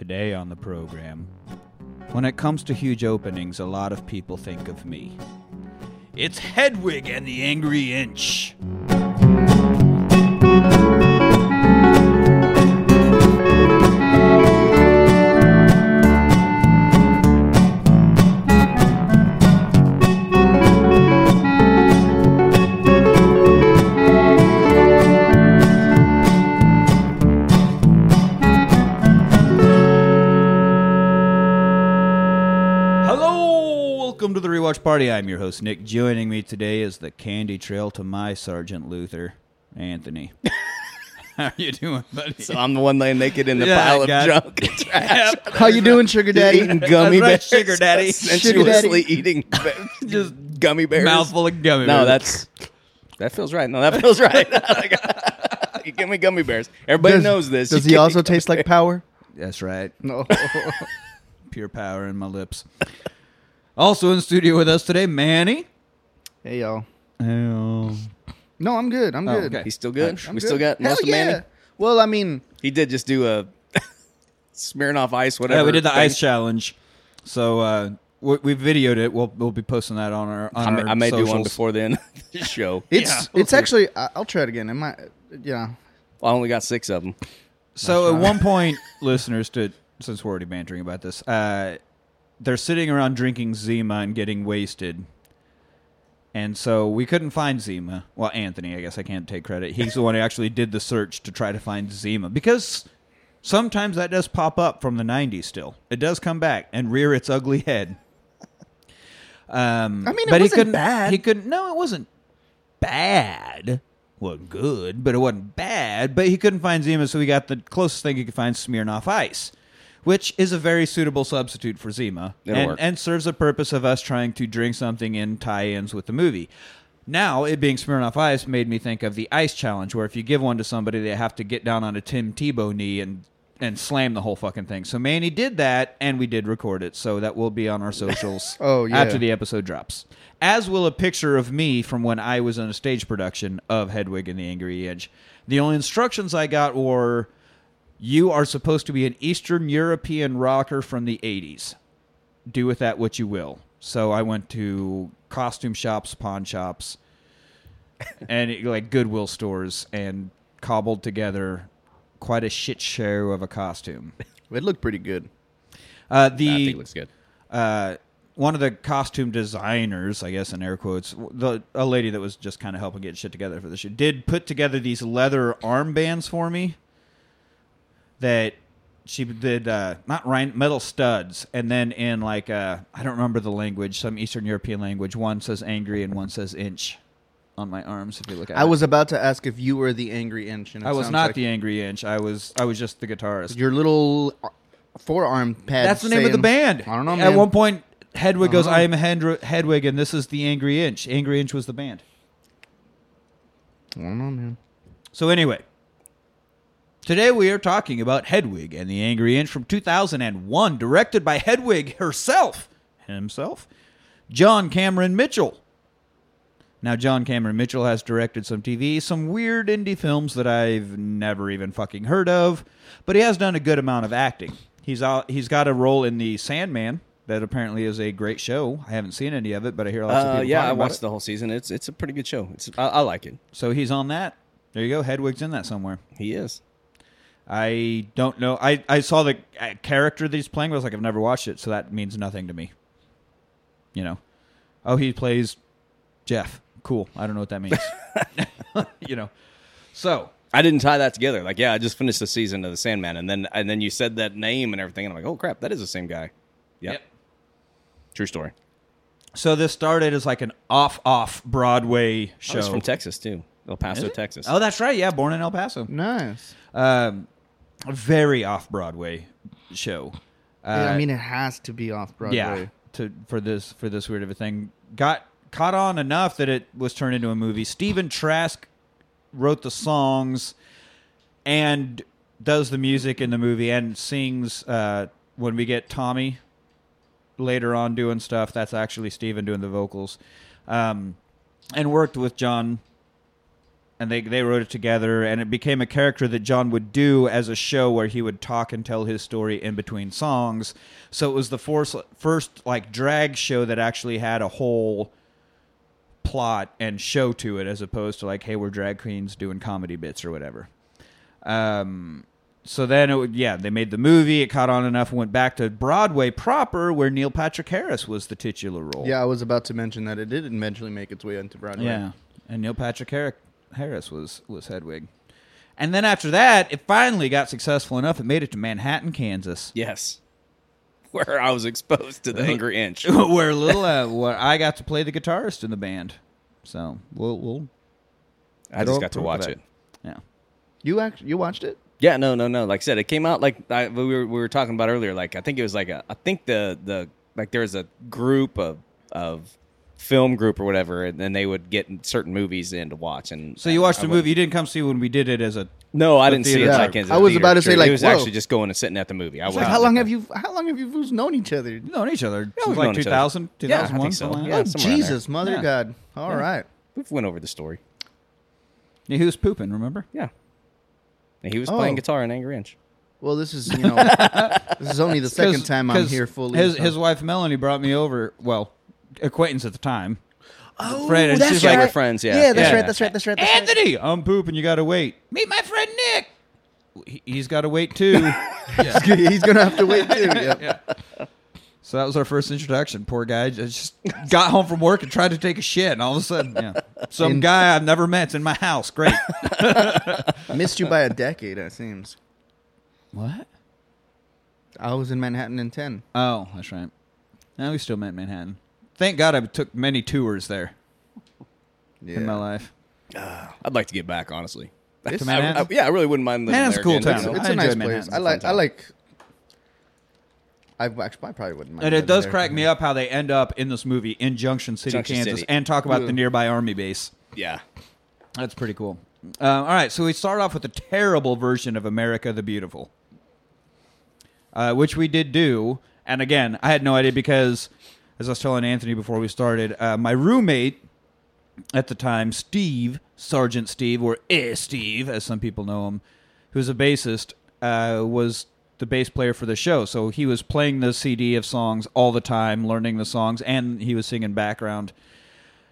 Today on the program, when it comes to huge openings, a lot of people think of me. It's Hedwig and the Angry Inch. Party. I'm your host, Nick. Joining me today is the candy trail to my Sergeant Luther, Anthony. How are you doing, buddy? So I'm the one laying naked in the Yeah, pile of got it. junk and trash. How you doing, sugar daddy? Eating gummy That's right, bears. sugar daddy. Sensuously eating be- Just gummy bears. mouthful of gummy. No, bears. that's that feels right. No, that feels right. you give me gummy bears. Everybody Does- knows this. Does You he give me also gummy taste like power? that's right. No. Pure power in my lips. Also in the studio with us today, Manny. hey y'all. Hello. No, I'm good. I'm Oh, good. okay. He's still good. I'm we good. still got Hell most of yeah. Manny. Well, I mean, He did just do a smearing off ice. Whatever. Yeah, we did the thing. ice challenge. So uh, we, we videoed it. We'll we'll be posting that on our on I may, our I may do one socials. before the end of the show. it's Yeah. it's actually. I- I'll try it again. It might. Yeah. I only got six of them. So at one point, listeners, to since we're already bantering about this, uh, they're sitting around drinking Zima and getting wasted. And so we couldn't find Zima. Well, Anthony, I guess I can't take credit. He's the one who actually did the search to try to find Zima because sometimes that does pop up from the 90s still. It does come back and rear its ugly head. Um, I mean, it but he wasn't couldn't, bad. He couldn't. No, it wasn't bad. wasn't good, but it wasn't bad. But he couldn't find Zima, so he got the closest thing he could find: Smirnoff Ice, which is a very suitable substitute for Zima, and, and serves the purpose of us trying to drink something in tie-ins with the movie. Now, it being Smirnoff Ice made me think of the Ice Challenge, where if you give one to somebody, they have to get down on a Tim Tebow knee and and slam the whole fucking thing. So Manny did that, and we did record it. So that will be on our socials. Oh, yeah. after the episode drops. As will a picture of me from when I was in a stage production of Hedwig and the Angry Inch. The only instructions I got were you are supposed to be an Eastern European rocker from the 80s. Do with that what you will. So I went to costume shops, pawn shops, and like Goodwill stores and cobbled together quite a shit show of a costume. It looked pretty good. Uh, I the think it looks good. uh, one of the costume designers, I guess in air quotes, the a lady that was just kind of helping get shit together for the shoot, did put together these leather armbands for me. That she did uh, not rhin- metal studs, and then in like uh, I don't remember the language, some Eastern European language. One says angry and one says inch on my arms. If you look at I it. was about to ask if you were the angry inch. And it I was sounds not like the angry inch. I was I was just the guitarist. Your little forearm pad. That's the name of the saying- band. I don't know, At one point, Hedwig goes. "I am Hedwig, and this is the Angry Inch." Angry Inch was the band. I don't know, man. So anyway, today we are talking about Hedwig and the Angry Inch from 2001, directed by Hedwig herself, himself, John Cameron Mitchell. Now, John Cameron Mitchell has directed some TV, some weird indie films that I've never even fucking heard of, but he has done a good amount of acting. He's out, he's got a role in the Sandman that apparently is a great show. I haven't seen any of it, but I hear lots of Uh, people yeah, talking I watched it. the whole season. It's it's a pretty good show. It's I, I like it. So he's on that. There you go. Hedwig's in that somewhere. He is. I don't know. I, I saw the uh, character that he's playing. but I was like, I've never watched it, so that means nothing to me. You know, oh, he plays Jeff. Cool. I don't know what that means. you know, so I didn't tie that together. Like, yeah, I just finished the season of the Sandman, and then and then you said that name and everything, and I'm like, oh crap, that is the same guy. Yep. Yep. True story. so this started as like an off off Broadway I show. was from Texas too, El Paso, Texas. Oh, that's right. Yeah, born in El Paso. Nice. Um, a very off Broadway show. Uh, yeah, I mean, it has to be off Broadway. Yeah, to for this for this weird of a thing. Got caught on enough that it was turned into a movie. Stephen Trask wrote the songs and does the music in the movie and sings uh, when we get Tommy later on doing stuff. That's actually Stephen doing the vocals. Um, and worked with John and they they wrote it together, and it became a character that John would do as a show where he would talk and tell his story in between songs. So it was the first first like drag show that actually had a whole plot and show to it, as opposed to like, hey, we're drag queens doing comedy bits or whatever. Um, so then it would, yeah, they made the movie. It caught on enough and went back to Broadway proper, where Neil Patrick Harris was the titular role. Yeah, I was about to mention that it did eventually make its way into Broadway. Yeah, and Neil Patrick Har- Harris was was Hedwig. And then after that, it finally got successful enough. It made it to Manhattan, Kansas, Yes. Where I was exposed to the Angry Inch. where little uh, where I got to play the guitarist in the band. So we'll we'll I just got to watch it. yeah. You act, you watched it? Yeah, no, no, no. Like I said, it came out like I, we were we were talking about earlier. Like I think it was like a I think the the like there was a group of of film group or whatever, and then they would get certain movies in to watch. And So you watched I the went- movie. You didn't come see when we did it as a. No, I didn't see it theater. like in I was about to say, like, it was whoa. actually just going and sitting at the movie. I was like, how long have you how long have you known each other? Known each other. Yeah, Since we've like known each other. 2000, Yeah, I 2001, think so. something Yeah. that. somewhere in there. Jesus, Mother Yeah. God! All right. we've went over the story. Yeah, he was pooping. Remember? Yeah, and he was Oh. playing guitar in Angry Inch. Well, this is you know this is only the second time I'm here fully. His so- his wife Melanie brought me over. Well, acquaintance at the time. oh, Fred, and that's she's like- right. We're friends, yeah. Yeah, that's Yeah. right. That's right. That's right. That's right. Anthony, I'm pooping. You got to wait. Meet my friend Nick. He- He's got to wait too. He's gonna have to wait too. Yep. so that was our first introduction. Poor guy just got home from work and tried to take a shit, and all of a sudden, yeah, some In- guy I've never met's in my house. Great. Missed you by a decade, it seems. what? I was in Manhattan in ten. Oh, that's right. Now we still met Manhattan. Thank God I took many tours there Yeah. in my life. I'd like to get back, honestly. It's- To Manhattan? I- I- yeah, I really wouldn't mind living Manhattan's there a cool again, town. you know? It's I a nice enjoy place. Manhattan. I like. I like. I actually I probably wouldn't mind. And it living does there. crack me up how they end up in this movie in Junction City, Junction Kansas, City. and talk about the nearby army base. Yeah. That's pretty cool. Uh, all right, so we start off with a terrible version of America the Beautiful, uh, which we did do. And again, I had no idea because, as I was telling Anthony before we started, uh, my roommate at the time, Steve, Sergeant Steve, or eh Steve, as some people know him, who's a bassist, uh, was the bass player for the show. So he was playing the CD of songs all the time, learning the songs, and he was singing background.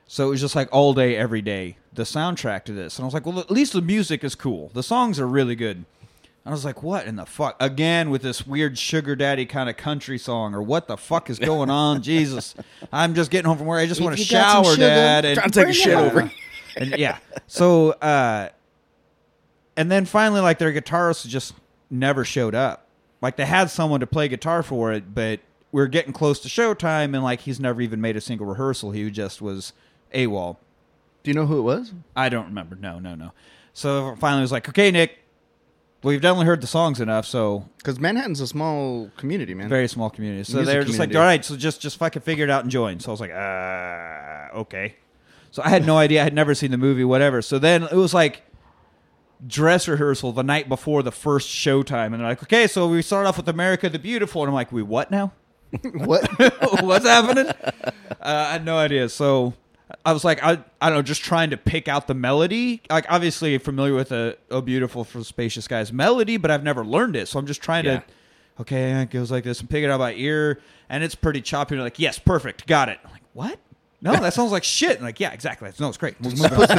So it was just like all day, every day, the soundtrack to this. And I was like, well, at least the music is cool. The songs are really good. I was like, what in the fuck? Again, with this weird sugar daddy kind of country song, or what the fuck is going on? Jesus. I'm just getting home from work. I just want to you got some shower, sugar, Dad. And Trying to take a shit it over. and yeah. So, uh, and then finally, like their guitarist just never showed up. Like they had someone to play guitar for it, but we are getting close to showtime, and like he's never even made a single rehearsal. He just was AWOL. Do you know who it was? I don't remember. No, no, no. So finally, I was like, okay, Nick. Well, you've definitely heard the songs enough, so Because Manhattan's a small community, man. very small community. So Music they were just like, community. all right, so just just fucking figure it out and join. So I was like, uh, okay. So I had no idea. I had never seen the movie, whatever. So then it was like dress rehearsal the night before the first showtime, and they're like, okay, so we start off with America the Beautiful, and I'm like, we what now? what? What's happening? Uh, I had no idea. So I was like, I, I don't know, just trying to pick out the melody. Like, obviously, familiar with a "Oh Beautiful for Spacious guy's melody, but I've never learned it. So I'm just trying Yeah. to, okay, it goes like this, and pick it out by ear, and it's pretty choppy. And like, yes, perfect, got it. I'm like, what? No, that sounds like shit. And like, yeah, exactly. No, it's great. We'll move on.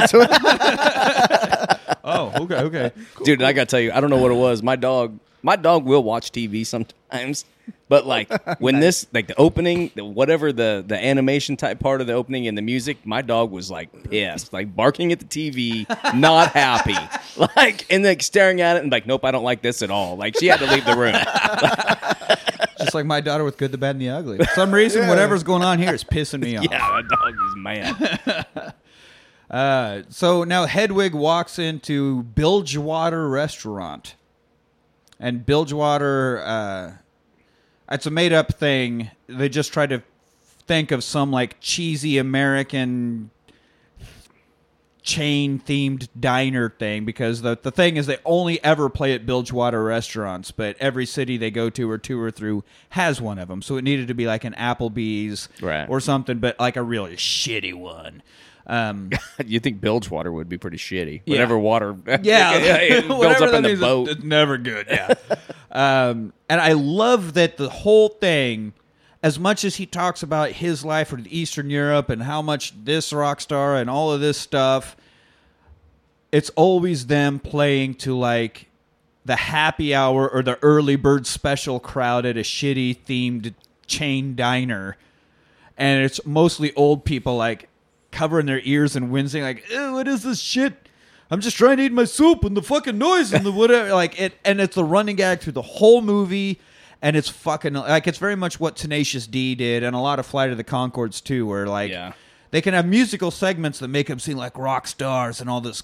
oh, okay, okay. Dude, I gotta tell you, I don't know what it was. My dog, my dog will watch TV sometimes, but like when this, like the opening, the, whatever the the animation type part of the opening and the music, my dog was like pissed, like barking at the TV, not happy, like and like staring at it and like, nope, I don't like this at all. Like she had to leave the room. Just like my daughter with Good, the Bad, and the Ugly. For some reason, whatever's going on here is pissing me off. Yeah, my dog is mad. Uh, so now Hedwig walks into Bilgewater Restaurant, and Bilgewater, uh, it's a made up thing. They just try to think of some like cheesy American chain themed diner thing because the the thing is they only ever play at Bilgewater restaurants, but every city they go to or tour through has one of them. So it needed to be like an Applebee's Right. or something, but like a really shitty one. Um, you think bilge water would be pretty shitty? Yeah. Whatever water, yeah, it builds whatever up in the boat. It's never good. Yeah, um, and I love that the whole thing, as much as he talks about his life in Eastern Europe and how much this rock star and all of this stuff, it's always them playing to like the happy hour or the early bird special crowd at a shitty themed chain diner and it's mostly old people like covering their ears and wincing like what is this shit i'm just trying to eat my soup and the fucking noise and the whatever like it and it's a running gag through the whole movie and it's fucking like it's very much what tenacious d did and a lot of flight of the conchords too where like Yeah. they can have musical segments that make them seem like rock stars and all this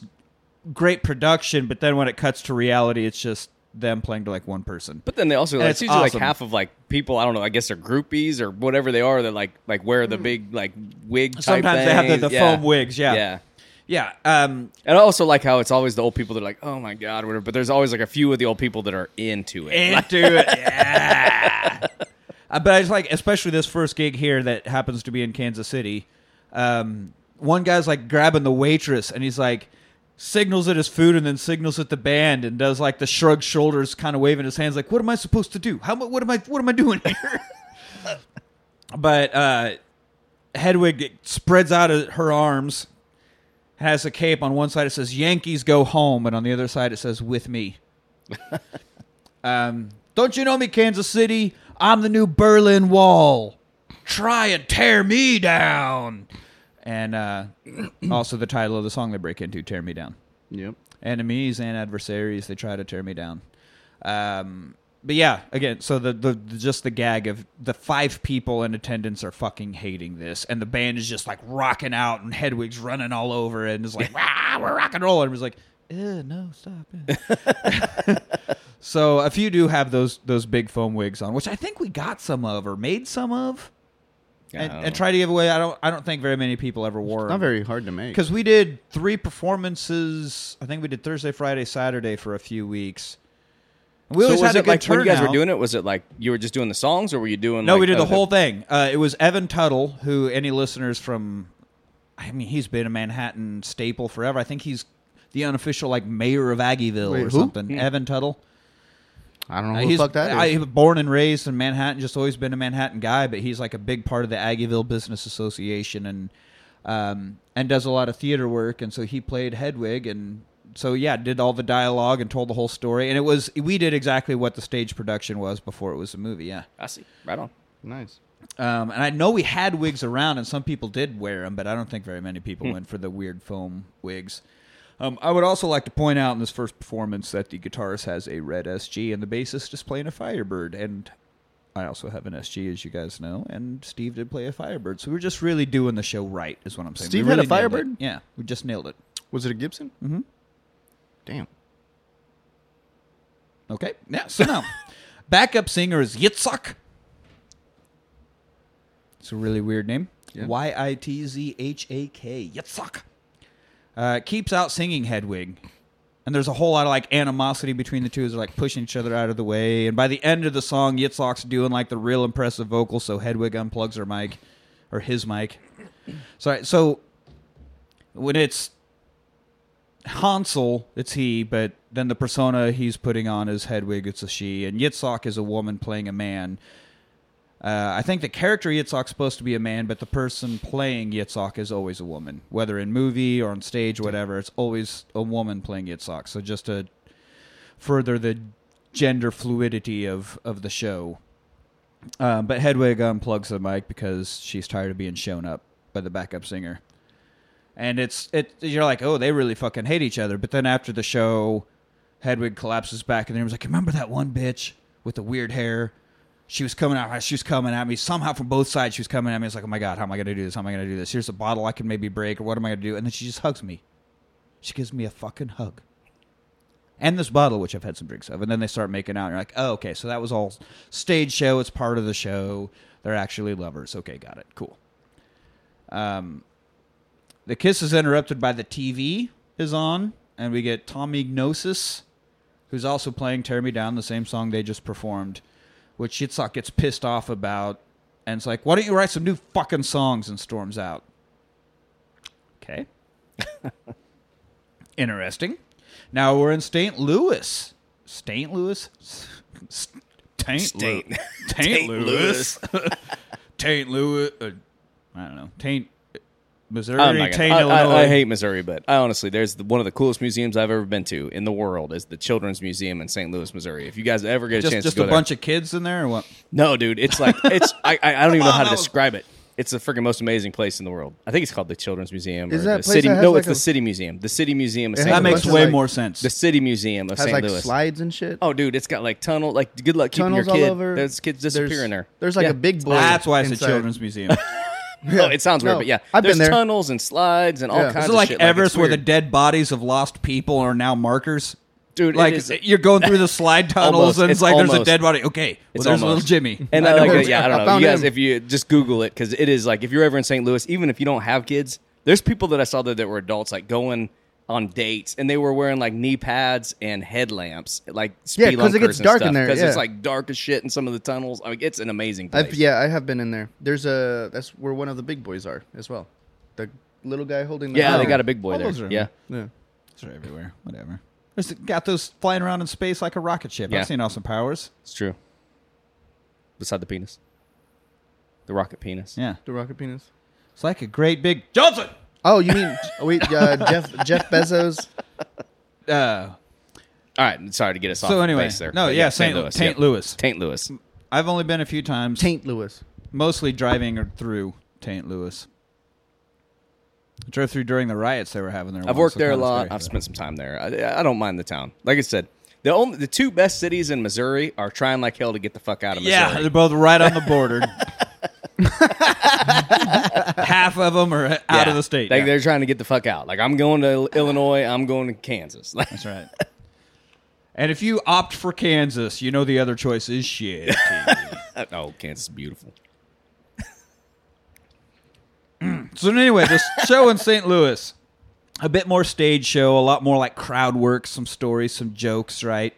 great production but then when it cuts to reality it's just them playing to like one person But then they also like, it's it's usually awesome. like half of like people. I don't know. I guess they're groupies or whatever they are. That like like wear the big like wig. Type. Sometimes they have the- the Yeah. foam wigs, yeah. yeah. yeah um And I also like how it's always the old people that are like, oh my god, whatever. But there's always like a few of the old people that are into it. into it. Yeah. Uh, but I just like, especially this first gig here that happens to be in Kansas City. Um, one guy's like grabbing the waitress, and he's like signals at his food, and then signals at the band, and does like the shrug shoulders, kind of waving his hands, like, "What am I supposed to do? How? What am I? What am I doing here?" but uh, Hedwig spreads out her arms, has a cape on one side. It says "Yankees go home," and on the other side it says "With me." Um, don't you know me, Kansas City? I'm the new Berlin Wall. Try and tear me down. And uh, also the title of the song they break into, "Tear Me Down." Yep. Enemies and adversaries, they try to tear me down. Um, but yeah, again, so the, the the just the gag of the five people in attendance are fucking hating this, and the band is just like rocking out, and Hedwig's running all over, and is like, "Wow, we're rock and roll," and it was like, "Eh, no, stop. So a few do have those those big foam wigs on, which I think we got some of or made some of, and, and try to give away. I don't I don't think very many people ever wore. Not very hard to make. because we did three performances. I think we did Thursday, Friday, Saturday for a few weeks. And we so always was had a good like when you guys were doing it? Was it like you were just doing the songs, or were you doing? No, like, we did the whole thing. Uh, it was Evan Tuttle, who any listeners from, I mean, he's been a Manhattan staple forever. I think he's the unofficial like mayor of Aggieville Wait, or who? something. Evan Tuttle. I don't know Uh, who the he's fuck that is. I, he born and raised in Manhattan, just always been a Manhattan guy, but he's like a big part of the Aggieville Business Association and um, and does a lot of theater work. And so he played Hedwig, and so yeah, did all the dialogue and told the whole story. And it was we did exactly what the stage production was before it was a movie. Yeah, I see. Right on. nice. um, and I know we had wigs around, and some people did wear them, but I don't think very many Hmm. people went for the weird foam wigs. Um, I would also like to point out in this first performance that the guitarist has a red SG and the bassist is playing a Firebird. And I also have an SG, as you guys know, and Steve did play a Firebird. So we're just really doing the show right, is what I'm saying. Steve We had a really it. Firebird? Yeah, we just nailed it. Was it a Gibson? Mhm. Damn. Okay, yeah. So now, backup singer is Yitzhak. It's a really weird name. Yeah. Y I T Z H A K. Yitzhak. Uh, keeps out singing Hedwig. And there's a whole lot of like animosity between the two they're like pushing each other out of the way. And by the end of the song, Yitzhak's doing like the real impressive vocals, so Hedwig unplugs her mic or his mic. So so when it's Hansel, it's he, but then the persona he's putting on is Hedwig, it's a she, and Yitzhak is a woman playing a man. Uh, I think the character Yitzhak's supposed to be a man, but the person playing Yitzhak is always a woman, whether in movie or on stage, whatever. It's always a woman playing Yitzhak. So just to further the gender fluidity of of the show. Um, but Hedwig unplugs the mic because she's tired of being shown up by the backup singer and it's it you're like oh they really fucking hate each other but then after the show hedwig collapses back and then was like remember that one bitch with the weird hair she was coming out she was coming at me. Somehow from both sides she was coming at me. It's like oh my god how am i going to do this? How am i going to do this? Here's a bottle i can maybe break or what am i going to do? And then she just hugs me. She gives me a fucking hug. And this bottle which i've had some drinks of. And then they start making out and you're like oh okay so that was all stage show. It's part of the show. They're actually lovers. Okay got it. Cool. Um the kiss is interrupted by the TV is on, and we get Tommy Gnosis, who's also playing "Tear Me Down," the same song they just performed, which Yitzhak gets pissed off about, and it's like, "Why don't you write some new fucking songs?" and storms out. Okay. Interesting. Now we're in St. Louis. St. Louis? St. State. Louis. Taint St. Louis. Taint Louis. Uh, I don't know. Taint, Missouri. My God. Taint, I, I, I hate Missouri, but I honestly, there's the, one of the coolest museums I've ever been to in the world is the Children's Museum in St. Louis, Missouri. If you guys ever get a just chance just to a go there, bunch of kids in there or what? no, dude, it's like it's I I, I don't even know how to was- describe it. It's the freaking most amazing place in the world. I think it's called the Children's Museum. Is or that the place city? that No, like it's the City Museum. The City Museum of St. That makes way like- more sense. The City Museum of Has St. like Louis. slides and shit. Oh, dude, it's got like tunnel. Like, good luck keeping Tunnels your all kid. over. There's kids disappearing there. There's like Yeah. a big boy. That's why it's a children's museum. Oh, it sounds weird, No, but yeah, I've been there's there. tunnels and slides and all Yeah. kinds Is it of like shit. Everest it's where the weird. dead bodies of lost people are now markers? dude, Like it is, you're going through the slide tunnels Almost. and it's, It's like there's a almost. dead body. Okay, well It's there's almost. little Jimmy. And I I, know like. Yeah, I I don't know. found You guys, him. if you just Google it, because it is like if you're ever in St. Louis, even if you don't have kids, there's people that I saw there that were adults, like going on dates, and they were wearing like knee pads and headlamps, like Yeah, 'cause it gets dark in there, Because it's like dark as shit in some of the tunnels. I mean, it's an amazing place. I've, yeah, I have been in there. There's a that's where one of the big boys are as well. The little guy holding. the yeah, they got a big boy All there. those are- Yeah, Yeah. They're everywhere. Whatever. There's got those flying around in space like a rocket ship. Yeah. I've seen Austin Powers. it's true. Beside the penis, the rocket penis. Yeah, The rocket penis. it's like a great big Johnson. Oh, you mean wait, uh, Jeff Jeff Bezos? Uh, All right, sorry to get us off. so the anyway, base there. no, But yeah, St. Louis. St. yeah. Louis. St. Louis. I've only been a few times, St. Louis. mostly driving through St. Louis. I drove through during the riots they were having there. I've once, worked so there a lot. I've spent some time there. I, I don't mind the town. Like I said, the only the two best cities in Missouri are trying like hell to get the fuck out of Missouri. Yeah, they're both right on the border. Half of them are out Yeah. of the state. Like Yeah. they're trying to get the fuck out. Like I'm going to Illinois. I'm going to Kansas. Like, That's right. And if you opt for Kansas, you know the other choice is shit. oh, Kansas is beautiful. so anyway, this show in St. Louis, a bit more stage show, a lot more like crowd work, some stories, some jokes, right?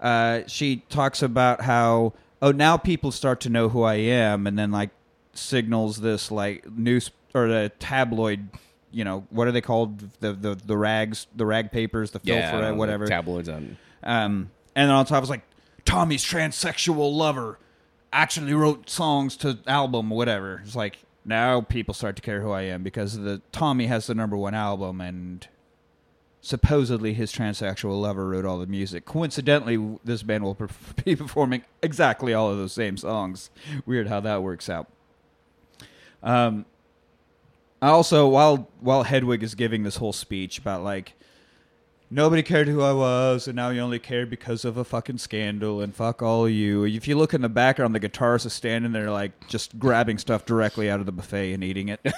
Uh, she talks about how oh now people start to know who I am, and then like signals this like news or the tabloid. You know what are they called? The the the rags, the rag papers, the filth, Yeah, or I don't whatever. tabloids on. Um, and then on top it was like Tommy's transsexual lover actually wrote songs to album whatever. It's like now people start to care who I am because the Tommy has the number one album and supposedly his transsexual lover wrote all the music. Coincidentally, this band will be performing exactly all of those same songs. Weird how that works out. Um, also while while Hedwig is giving this whole speech about like nobody cared who I was, and now you only cared because of a fucking scandal, and fuck all you. If you look in the background, the guitarist is standing there like just grabbing stuff directly out of the buffet and eating it.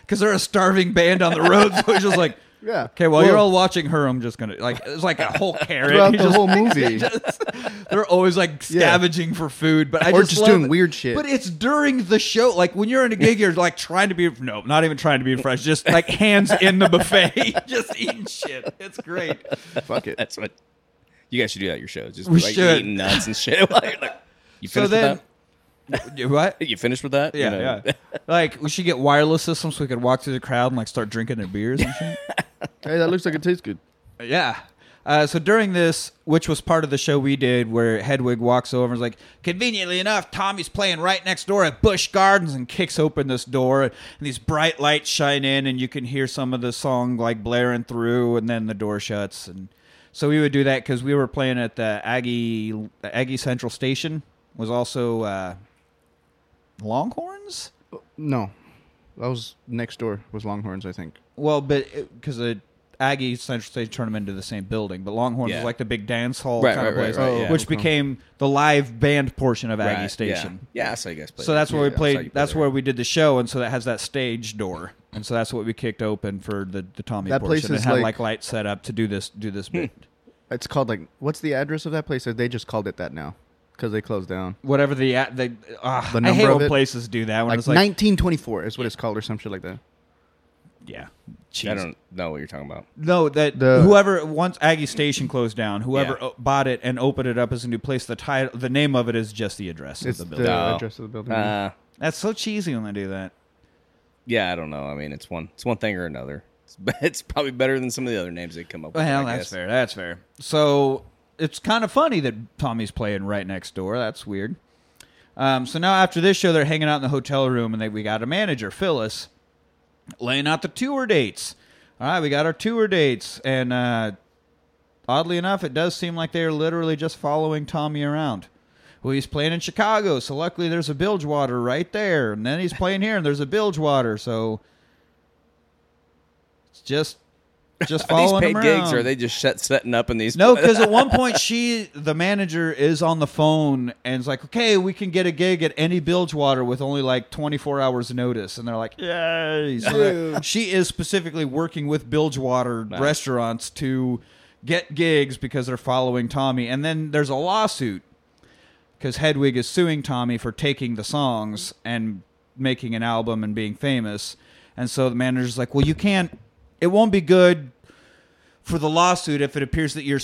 Because they're a starving band on the road, so he's just like, Yeah. okay, while Well- you're all watching her, I'm just gonna like it's like a whole carrot. Throughout He the just- whole movie. they're always like Yeah. scavenging for food, but I Or just, just doing it. weird shit. But it's during the show. Like when you're in a gig, you're like trying to be no, not even trying to be fresh, just like hands in the buffet, just eating shit. It's great. Fuck it. That's what you guys should do at your shows. Just We like should. eating nuts and shit. while you're like, you So finished then, with what? You finished with that? You Yeah, know? yeah. Like we should get wireless systems so we could walk through the crowd and like start drinking their beers and shit. Hey, that looks like it tastes good. Yeah. Uh, so during this, which was part of the show we did, where Hedwig walks over and is like, conveniently enough, Tommy's playing right next door at Busch Gardens and kicks open this door, and these bright lights shine in, and you can hear some of the song like blaring through, and then the door shuts. And so we would do that because we were playing at the Aggie the Aggie Central Station, was also uh, Longhorns. No, that was next door. Was Longhorns, I think. Well, but because the Aggie Central Station turned them into the same building, but Longhorns Yeah. was like the big dance hall Right, kind of right, place, right, right, yeah. which Okay. became the live band portion of Aggie Right, Station. Yeah, yeah I saw you guys play. So that's where Yeah, we I saw you played. play That's there. where we did the show, and so that has that stage door, and so that's what we kicked open for the the Tommy That place portion. is and had like- like lights set up to do this do this Hmm. bit. It's called like what's the address of that place? They just called it that now because they closed down. Whatever the at the, uh, The I number hate of when it? places do that when Like, it's like 1924 is what it's called, or some shit like that. Yeah. I don't know what you're talking about. No, that The- whoever once Aggie Station closed down, whoever Yeah. o- bought it and opened it up as a new place, the title, the name of it is just the address It's of the the building. No. address of the building. Uh, That's so cheesy when they do that. yeah, I don't know. I mean, it's one it's one thing or another. It's, it's probably better than some of the other names they come up with. Well, I that's guess. fair. That's fair. So it's kind of funny that Tommy's playing right next door. That's weird. Um, so now after this show, they're hanging out in the hotel room, and they, we got a manager, Phyllis, laying out the tour dates. All right, we got our tour dates, and uh, oddly enough, it does seem like they are literally just following Tommy around. Well, he's playing in Chicago, so luckily there's a Bilgewater right there, and then he's playing here, and there's a Bilgewater, so it's just just Are these paid him gigs, or are they just set, setting up in these? No, because at one point she, the manager, is on the phone and is like, "Okay, we can get a gig at any Bilgewater with only like 24 hours notice." And they're like, "Yay!" So she is specifically working with Bilgewater Nice. restaurants to get gigs because they're following Tommy. And then there's a lawsuit because Hedwig is suing Tommy for taking the songs and making an album and being famous. And so the manager's like, "Well, you can't. It won't be good for the lawsuit if it appears that you're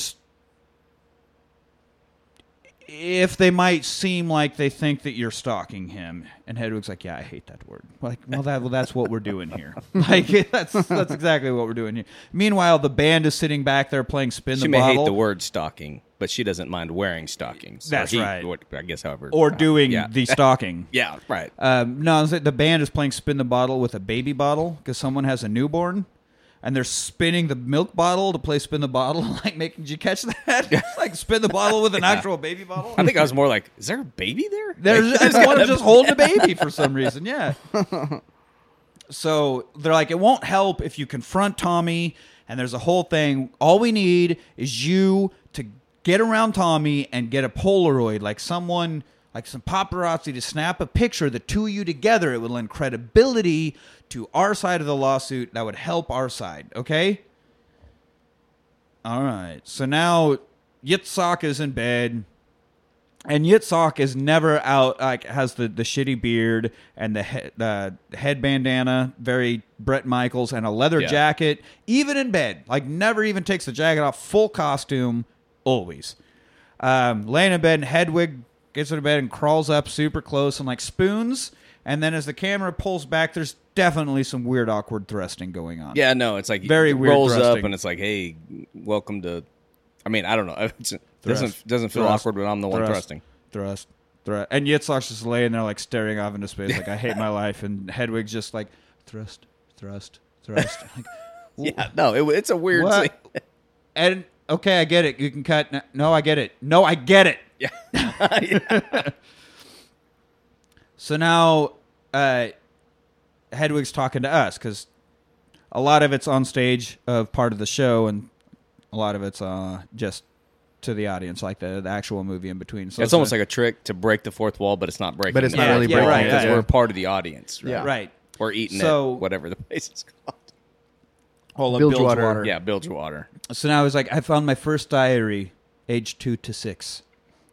if they might seem like they think that you're stalking him and hedwig's like yeah i hate that word like well that well that's what we're doing here like that's that's exactly what we're doing here meanwhile the band is sitting back there playing spin the bottle. she the may bottle hate the word stalking, but she doesn't mind wearing stockings. That's he- right. or I guess however. or doing yeah. the stalking yeah, right. Um, no, the band is playing spin the bottle with a baby bottle because someone has a newborn, and they're spinning the milk bottle to play spin the bottle. Like making, did you catch that? like spin the bottle with an actual baby bottle. I think I was more like, is there a baby there? There's Like, want to just hold the baby for some reason. Yeah. So they're like, it won't help if you confront Tommy, and there's a whole thing. All we need is you to get around Tommy and get a Polaroid, like someone, like some paparazzi, to snap a picture of the two of you together. It would lend credibility to our side of the lawsuit. That would help our side. Okay. All right. So now Yitzhak is in bed. And Yitzhak is never out. Like has the, the shitty beard and the he, the head bandana, very Bret Michaels, and a leather Yeah. jacket. Even in bed, like never even takes the jacket off. Full costume, always. Um, laying in bed, and Hedwig gets into bed and crawls up super close and like spoons. And then as the camera pulls back, there's definitely some weird, awkward thrusting going on. Yeah, no, it's like Very it weird rolls up and it's like, hey, welcome to. I mean, I don't know. It doesn't doesn't feel Thrust. awkward when I'm the one Thrust. thrusting. thrust, thrust. And Yitzhak's just laying there, like staring off into space, like I hate my life. And Hedwig's just like thrust, thrust, thrust. Like, Yeah, no, it, it's a weird. What? Scene. and okay, I get it. You can cut. No, no, I get it. No, I get it. Yeah, So now, uh, Hedwig's talking to us because a lot of it's on stage of part of the show, and a lot of it's uh, just to the audience, like the, the actual movie in between. So it's almost like a trick to break the fourth wall, but it's not breaking. But it's not fourth really wall breaking it, because yeah. we're part of the audience. Right? Yeah. right. We're eating So- it, whatever the place is called. Hold up, Bilgewater. Bilgewater. Yeah, Bilgewater. So now it's like I found my first diary, age two to six,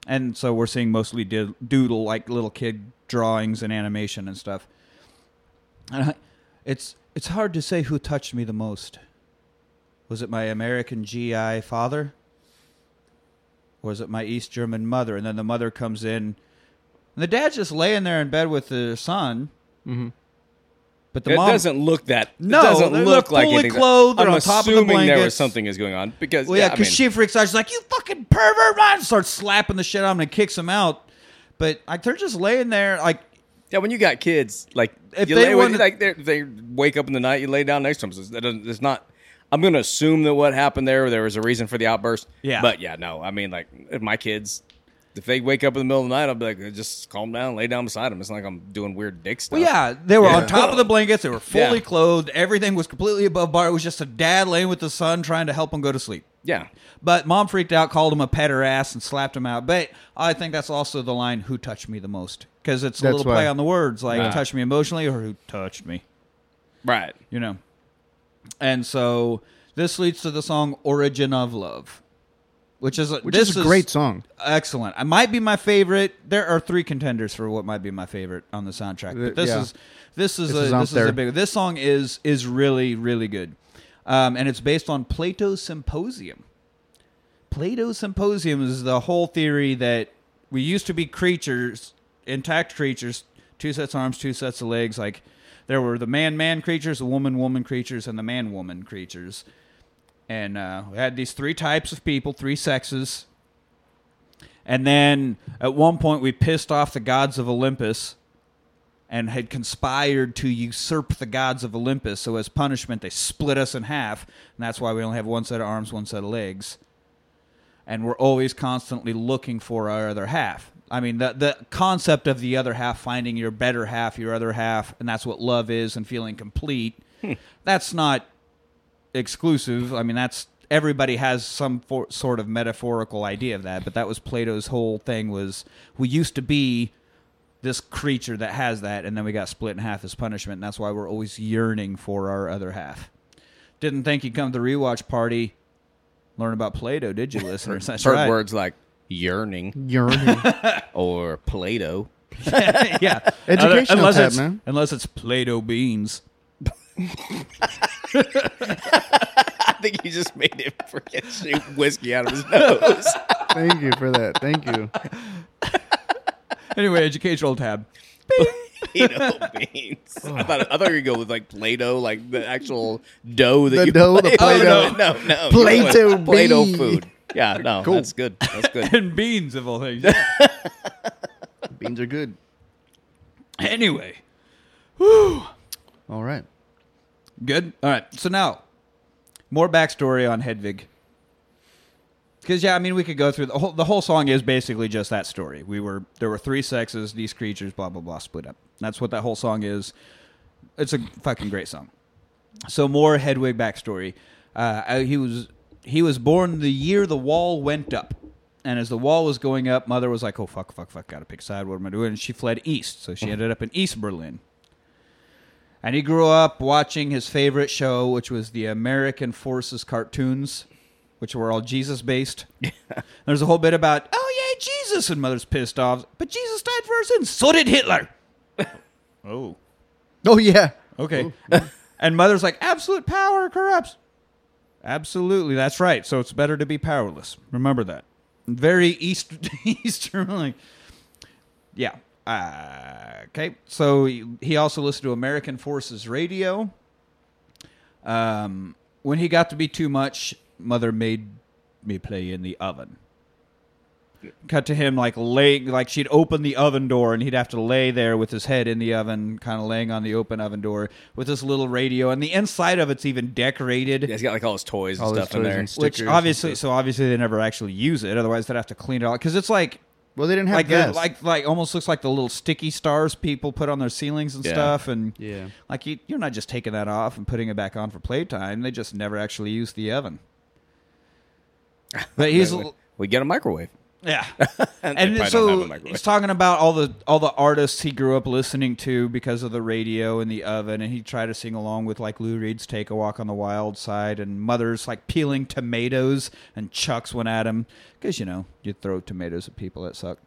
and so we're seeing mostly doodle like little kid drawings and animation and stuff. And I, it's it's hard to say who touched me the most. Was it my American GI father? Or was it my East German mother? And then the mother comes in, and the dad's just laying there in bed with the son. Mhm. But the it mom doesn't look that. No, it doesn't look they're like fully anything. clothed, I'm on top of the assuming there was something is going on because Well, yeah, I because mean, she freaks out. She's like, "You fucking pervert!" Man, starts slapping the shit out of him and kicks him out. But like, they're just laying there, like, Yeah, when you got kids, like If you they lay, wanted- like they they wake up in the night, you lay down next to them. So that doesn't, it's not. I'm going to assume that what happened there, there was a reason for the outburst. Yeah. but yeah, no. I mean, like if my kids, if they wake up in the middle of the night, I'll be like, uh, just calm down, lay down beside them. It's not like I'm doing weird dick stuff. well, yeah, they were Yeah. on top of the blankets. They were fully Yeah. clothed. Everything was completely above bar. It was just a dad laying with the son, trying to help him go to sleep. yeah. But mom freaked out, called him a pederast, and slapped him out. But I think that's also the line "Who touched me the most?" because it's a That's little play on the words, like Yeah. "touch me emotionally" or "Who touched me." Right. you know. And so this leads to the song "Origin of Love," which is a, Which this is a great song. excellent. It might be my favorite. There are three contenders for what might be my favorite on the soundtrack, but this yeah. is this is This a is this is a big. This song is is really really good, um, and it's based on Plato's Symposium. Plato's Symposium is the whole theory that we used to be creatures, intact creatures, two sets of arms, two sets of legs, like there were the man man creatures, the woman woman creatures, and the man woman creatures. And uh, we had these three types of people, three sexes. And then at one point, we pissed off the gods of Olympus and had conspired to usurp the gods of Olympus. So, as punishment, they split us in half. And that's why we only have one set of arms, one set of legs. And we're always constantly looking for our other half. I mean, the, the concept of the other half, finding your better half, your other half, and that's what love is and feeling complete, that's not exclusive. I mean, that's everybody has some for, sort of metaphorical idea of that, but that was Plato's whole thing was we used to be this creature that has that, and then we got split in half as punishment, and that's why we're always yearning for our other half. Didn't think you'd come to the rewatch party, learn about Plato, did you, listeners? That's Heard right. words like yearning Yearning. or Play-Doh. yeah, Educational unless tab, man. Unless it's Play-Doh beans. I think he just made him freaking shoot whiskey out of his nose. Thank you for that. Thank you. Anyway, educational tab. Play-Doh beans. Oh. I thought I thought you were go with like Play-Doh, like the actual dough that The you dough, the Oh, Play-Doh. no, no, no. Play-Doh You went Play-Doh bee. food. Yeah, no, Cool. that's good. That's good. and beans of all things. Beans are good. anyway, All right. Good. All right. So now, more backstory on Hedwig. Because yeah, I mean, we could go through the whole. The whole song is basically just that story. We were there were three sexes. These creatures, blah blah blah, split up. That's what that whole song is. It's a fucking great song. So more Hedwig backstory. Uh, he was he was born the year the wall went up, and as the wall was going up, mother was like, "Oh fuck, fuck, fuck, gotta pick a side. What am I doing?" And she fled east, so she ended up in East Berlin. And he grew up watching his favorite show, which was the American Forces cartoons, which were all Jesus based. There's a whole bit about, oh yeah, Jesus, and mother's pissed off, but Jesus died for our sins. So did Hitler. oh. Oh yeah. Okay. Oh. and mother's like, absolute power corrupts. Absolutely, that's right. So it's better to be powerless. Remember that. Very East Eastern, like, yeah. Uh, okay. So he- he also listened to American Forces Radio. Um, when he got to be too much, mother made me play in the oven. Cut to him like laying, like she'd open the oven door and he'd have to lay there with his head in the oven, kind of laying on the open oven door with this little radio, and the inside of it's even decorated. Yeah, he's got like all his toys and All his stuff in there. and Which stickers and obviously, stuff. so obviously they never actually use it. Otherwise, they'd have to clean it all because it's like Well, they didn't have like the, gas. like like almost looks like the little sticky stars people put on their ceilings and Yeah. stuff. And Yeah. like you, you're not just taking that off and putting it back on for playtime. They just never actually use the oven. But he's we, we get a microwave. Yeah, and have so he's talking about all the all the artists he grew up listening to because of the radio and the oven, and he tried to sing along with like Lou Reed's "Take a Walk on the Wild Side" and Mother's like peeling tomatoes, and Chuck's went at him because you know you throw tomatoes at people that suck.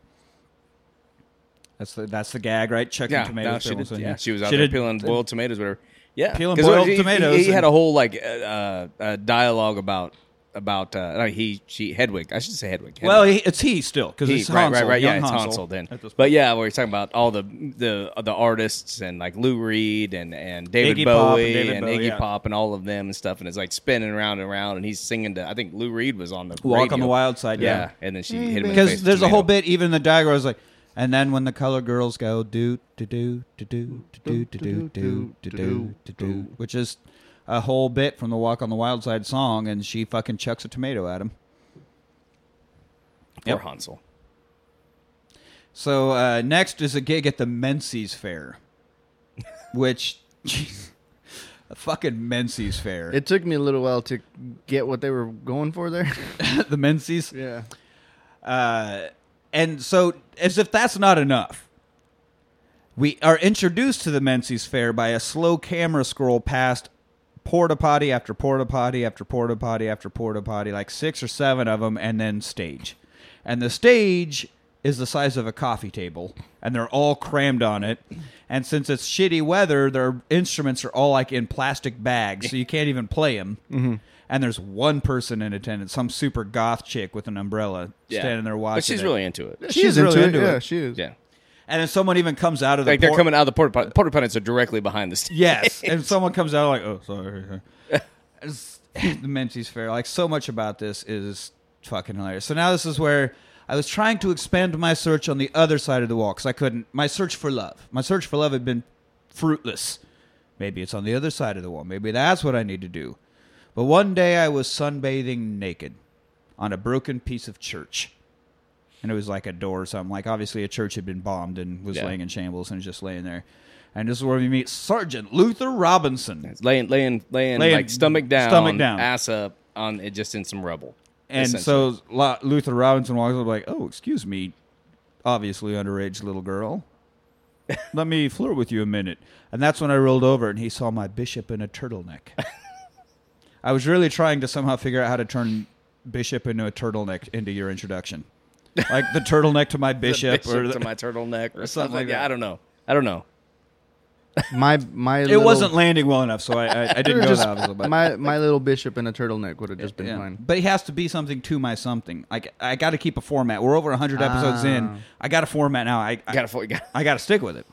That's the that's the gag, right? Chucking Yeah, tomatoes. no, she, did, yeah, she was out She there did- peeling boiled tomatoes, whatever. Yeah, peeling boiled he- he- tomatoes He, had a whole like uh, uh, dialogue about about uh, no, he she Hedwig. I should say Hedwig. Hedwig. Well, he, it's he still because it's right, Hansel, right, right. Yeah, it's Hansel Hansel then. But yeah, where he's talking about all the the the artists and like Lou Reed and and David Iggy Pop and Bowie David and, Bowie, Iggy yeah. Pop and all of them and stuff, and it's like spinning around and around, and he's singing to. I think Lou Reed was on the Walk on the Wild Side. Yeah, yeah. and then she hit him in the because there's a whole bit even in the diagram was like and then when the color girls go do do do do do do do do do do do do do which is a whole bit from the walk on the wild side song and she fucking chucks a tomato at him Poor Yep. Hansel. so uh, next is a gig at the menses fair which a fucking menses fair It took me a little while to get what they were going for there. the menses yeah. Uh, and so, as if that's not enough, we are introduced to the Menses Fair by a slow camera scroll past porta potty after porta potty after porta potty after porta potty, like six or seven of them, and then stage. And the stage is the size of a coffee table, and they're all crammed on it. And since it's shitty weather, their instruments are all like in plastic bags, so you can't even play them. Mm-hmm. And there's one person in attendance, some super goth chick with an umbrella Yeah. standing there watching. but she's it. really into it. She's, is really into Yeah, it. she is. Yeah, And then someone even comes out of the Like they're coming out of the porta potty. Porta potties are directly behind the stage. Yes, and someone comes out like, "Oh, sorry." The Menses Fair, like so much about this is fucking hilarious. So now this is where I was trying to expand my search on the other side of the wall because I couldn't. My search for love, my search for love had been fruitless. Maybe it's on the other side of the wall. Maybe that's what I need to do. But one day I was sunbathing naked on a broken piece of church. And it was like a door or something. Like obviously a church had been bombed and was Yeah. laying in shambles and was just laying there. And this is where we meet Sergeant Luther Robinson. It's laying, laying, laying, Laying like stomach down, stomach down. ass up, on it just in some rubble. And so Luther Robinson walks up like, "Oh, excuse me, obviously underage little girl. Let me flirt with you a minute." And that's when I rolled over and he saw my bishop in a turtleneck. I was really trying to somehow figure out how to turn bishop into a turtleneck into your introduction, like the turtleneck to my The bishop, or to my turtleneck or something something like like that. that. I don't know. I don't know. My my. it little, wasn't landing well enough, so I, I, I didn't go just that obviously, but my my little bishop in a turtleneck would have just been Yeah. fine. But he has to be something to my something. Like I got to keep a format. We're over 100 episodes Ah. in. I got a format now. I I, Got to, got. I got to stick with it.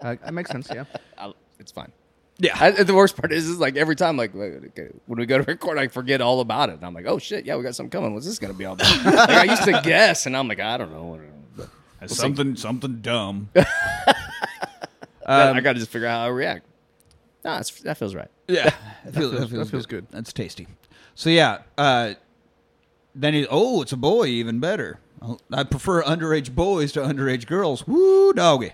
Uh, that makes sense. Yeah. I'll, it's fine. Yeah. I, the worst part is, is like every time, like when we go to record, I forget all about it. And I'm like, oh shit, yeah, we got something coming. What's this gonna be all about? like I used to guess, and I'm like, I don't know. We'll see. something something dumb. Then I got to just figure out how I react. Nah, that's, that feels right. Yeah, that feels, feels- that feels good. That's tasty. So yeah, uh, then he. Oh, it's a boy, even better. I prefer underage boys to underage girls. Woo, doggy.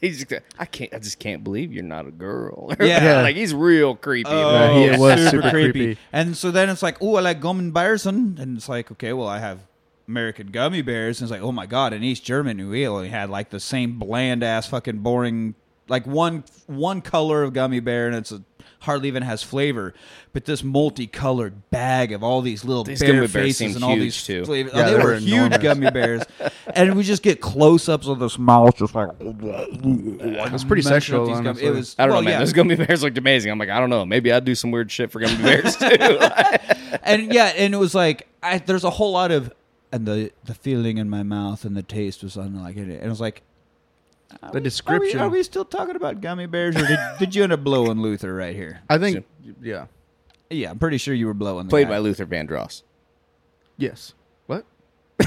He's just, I can't. I just can't believe you're not a girl. Yeah. Yeah. like he's real creepy. Oh, man. he was super creepy. And so then it's like, oh, I like gum bears, and and it's like, okay, well, I have American gummy bears, and it's like, oh my god, in East Germany we only had like the same bland ass fucking boring, like one one color of gummy bear, and it's a, hardly even has flavor. But this multicolored bag of all these little These bear gummy faces and all these too. flavors, Yeah, oh, they, they were, were huge gummy bears, and we just get close ups of this mouth, just like It was pretty sexual. these gummy- It was. I don't well, know, man. yeah. Those gummy bears looked amazing. I'm like, I don't know. Maybe I'd do some weird shit for gummy bears too. and yeah, and it was like I, there's a whole lot of and the the feeling in my mouth and the taste was unlike it. And it was like are The we- description. Are we, are we still talking about gummy bears, or did, did you end up blowing Luther right here? I think. Yeah. Yeah, I'm pretty sure you were blowing. The Played guy. by Luther Vandross. Yes. What?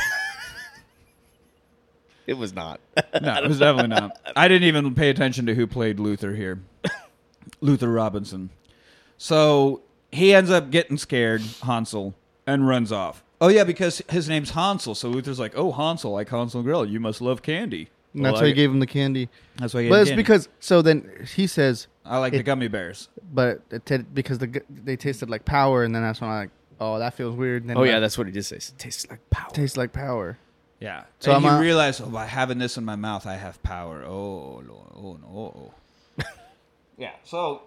It was not. No, it was definitely not. I didn't even pay attention to who played Luther here. Luther Robinson. So he ends up getting scared, Hansel, and runs off. Oh yeah, because his name's Hansel. So Luther's like, "Oh, Hansel, like Hansel and Gretel, you must love candy." And Well, that's I why he gave him the candy. That's why. He But gave it's candy. because so then he says, I like the gummy bears. but it t- because the they tasted like power, and then that's when I like, oh, that feels weird. And then Oh yeah, like, that's what he did say. It tastes like power. tastes like power. Yeah. So and I'm you realize, oh, by having this in my mouth, I have power. Oh, Lord. oh no. Oh, oh. yeah. So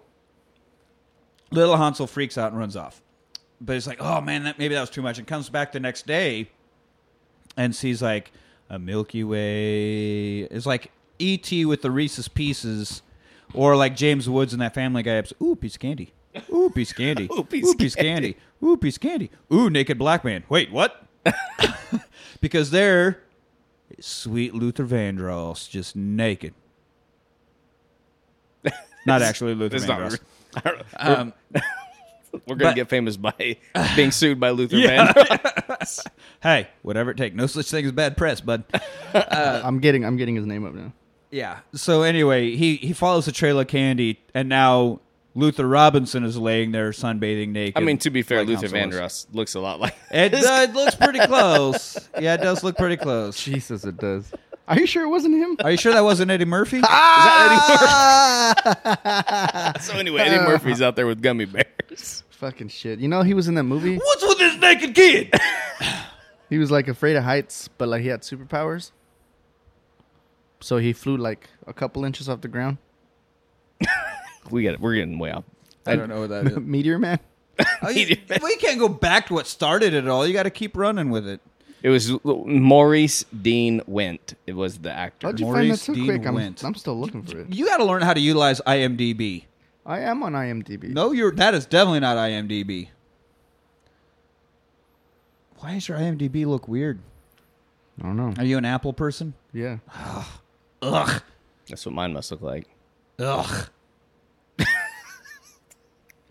little Hansel freaks out and runs off, but it's like, oh man, that maybe that was too much, and comes back the next day and sees like a Milky Way. It's like E.T. with the Reese's Pieces, or like James Woods in that Family Guy episode. Ooh, piece of candy. Ooh, piece of candy. Ooh, piece of of candy. Ooh, piece of candy. Ooh, naked black man. Wait, what? because there is sweet Luther Vandross just naked. Not actually Luther not Vandross. Know. Um, We're gonna but- get famous by being sued by Luther Yeah. Vandross. hey, whatever it takes. No such thing as bad press, bud. Uh, I'm getting I'm getting his name up now. Yeah. So anyway, he he follows the trail of candy, and now Luther Robinson is laying there sunbathing naked. I mean, to be fair, like Luther Hansel was. Vandross looks a lot like. It, does- it looks pretty close. Yeah, it does look pretty close. Jesus, it does. Are you sure it wasn't him? Are you sure that wasn't Eddie Murphy? Ah! So anyway, Eddie Murphy's out there with gummy bears. Fucking shit. You know he was in that movie. What's with this naked kid? He was like afraid of heights, but like he had superpowers. So he flew like a couple inches off the ground. We get it. We're getting way off. I don't know what that is. Meteor Man. Oh, you, well, you can't go back to what started it all. You got to keep running with it. It was Maurice Dean Wint. It was the actor. How'd you find that Maurice so Dean quick? I'm, Went. I'm still looking for it. You got to learn how to utilize IMDb. I am on IMDb. No, you're that is definitely not IMDb. Why does your IMDb look weird? I don't know. Are you an Apple person? Yeah. Ugh. That's what mine must look like. Ugh.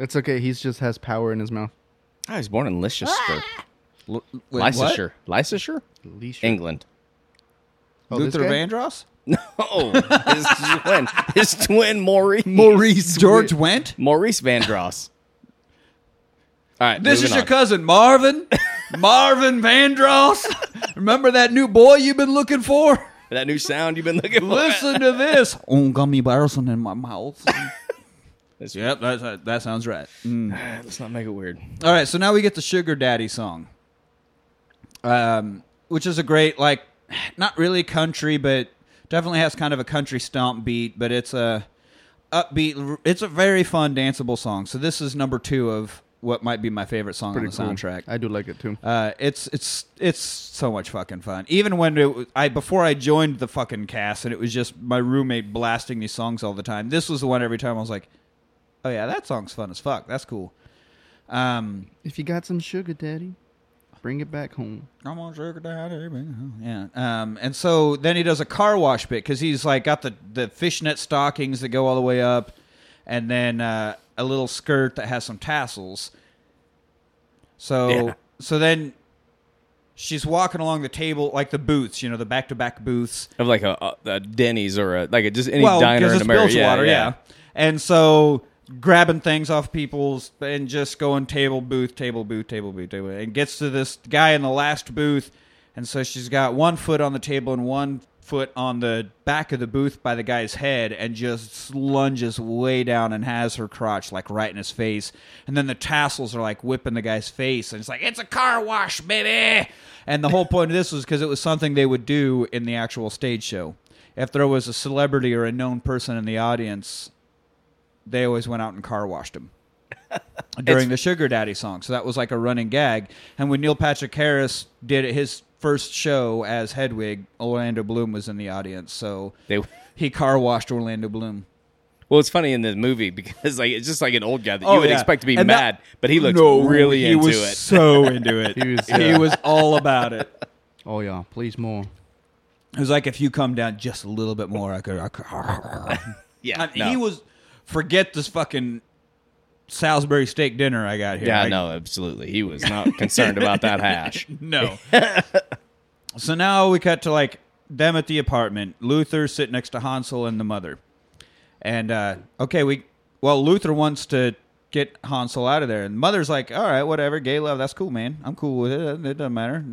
It's okay. He's just has power in his mouth. Ah, I was born in Leicester. Ah! L- wait, Leicestershire. Leicestershire? Leash. England. Oh, Luther guy? Vandross? No, his twin, his twin Maurice. Maurice. George Went? Maurice Vandross. All right, This is your on. cousin Marvin. Marvin Vandross. Remember that new boy you've been looking for? that new sound you've been looking for. Listen to this. Oh, gummy bears in my mouth. Yep, that, that sounds right. Mm. let's not make it weird. All right, so now we get the Sugar Daddy song, um, which is a great, like, not really country, but definitely has kind of a country stomp beat. But it's a upbeat. It's a very fun, danceable song. So this is number two of what might be my favorite song Pretty on the cool. soundtrack. I do like it too. Uh, it's it's it's so much fucking fun. Even when it, was- I before I joined the fucking cast and it was just my roommate blasting these songs all the time. This was the one every time I was like, "Oh yeah, that song's fun as fuck. That's cool." Um, If you got some sugar, daddy, bring it back home. I'm on sugar daddy. baby. Yeah. Um, and so then he does a car wash bit because he's like got the the fishnet stockings that go all the way up, and then uh, a little skirt that has some tassels. So Yeah. so then she's walking along the table like the booths, you know, the back to back booths. Of like a, a, a Denny's or a like a, just any well, diner in it's America. Bilgewater, yeah, And so grabbing things off people's and just going table booth, table booth, table booth, table, and gets to this guy in the last booth, and so she's got one foot on the table and one foot on the back of the booth by the guy's head and just lunges way down and has her crotch like right in his face. And then the tassels are like whipping the guy's face and it's like it's a car wash baby! And the whole point of this was because it was something they would do in the actual stage show. If there was a celebrity or a known person in the audience they always went out and car washed him during the Sugar Daddy song. So that was like a running gag. And when Neil Patrick Harris did his first show as Hedwig, Orlando Bloom was in the audience. So They, he car washed Orlando Bloom. well, it's funny in the movie because like it's just like an old guy that Oh, you would yeah. expect to be And mad, that- but he looked No, really he into was it. So into it. He was, he was all about it. Oh yeah, please more. It was like if you come down just a little bit more, I could. I could yeah, And no. He was. Forget this fucking Salisbury steak dinner I got here. Yeah, I- no, absolutely. He was not concerned about that hash. No. so now we cut to like them at the apartment. Luther sitting next to Hansel and the mother. And uh okay, we well Luther wants to get Hansel out of there, and the mother's like, "All right, whatever, gay love, that's cool, man. I'm cool with it. It doesn't matter.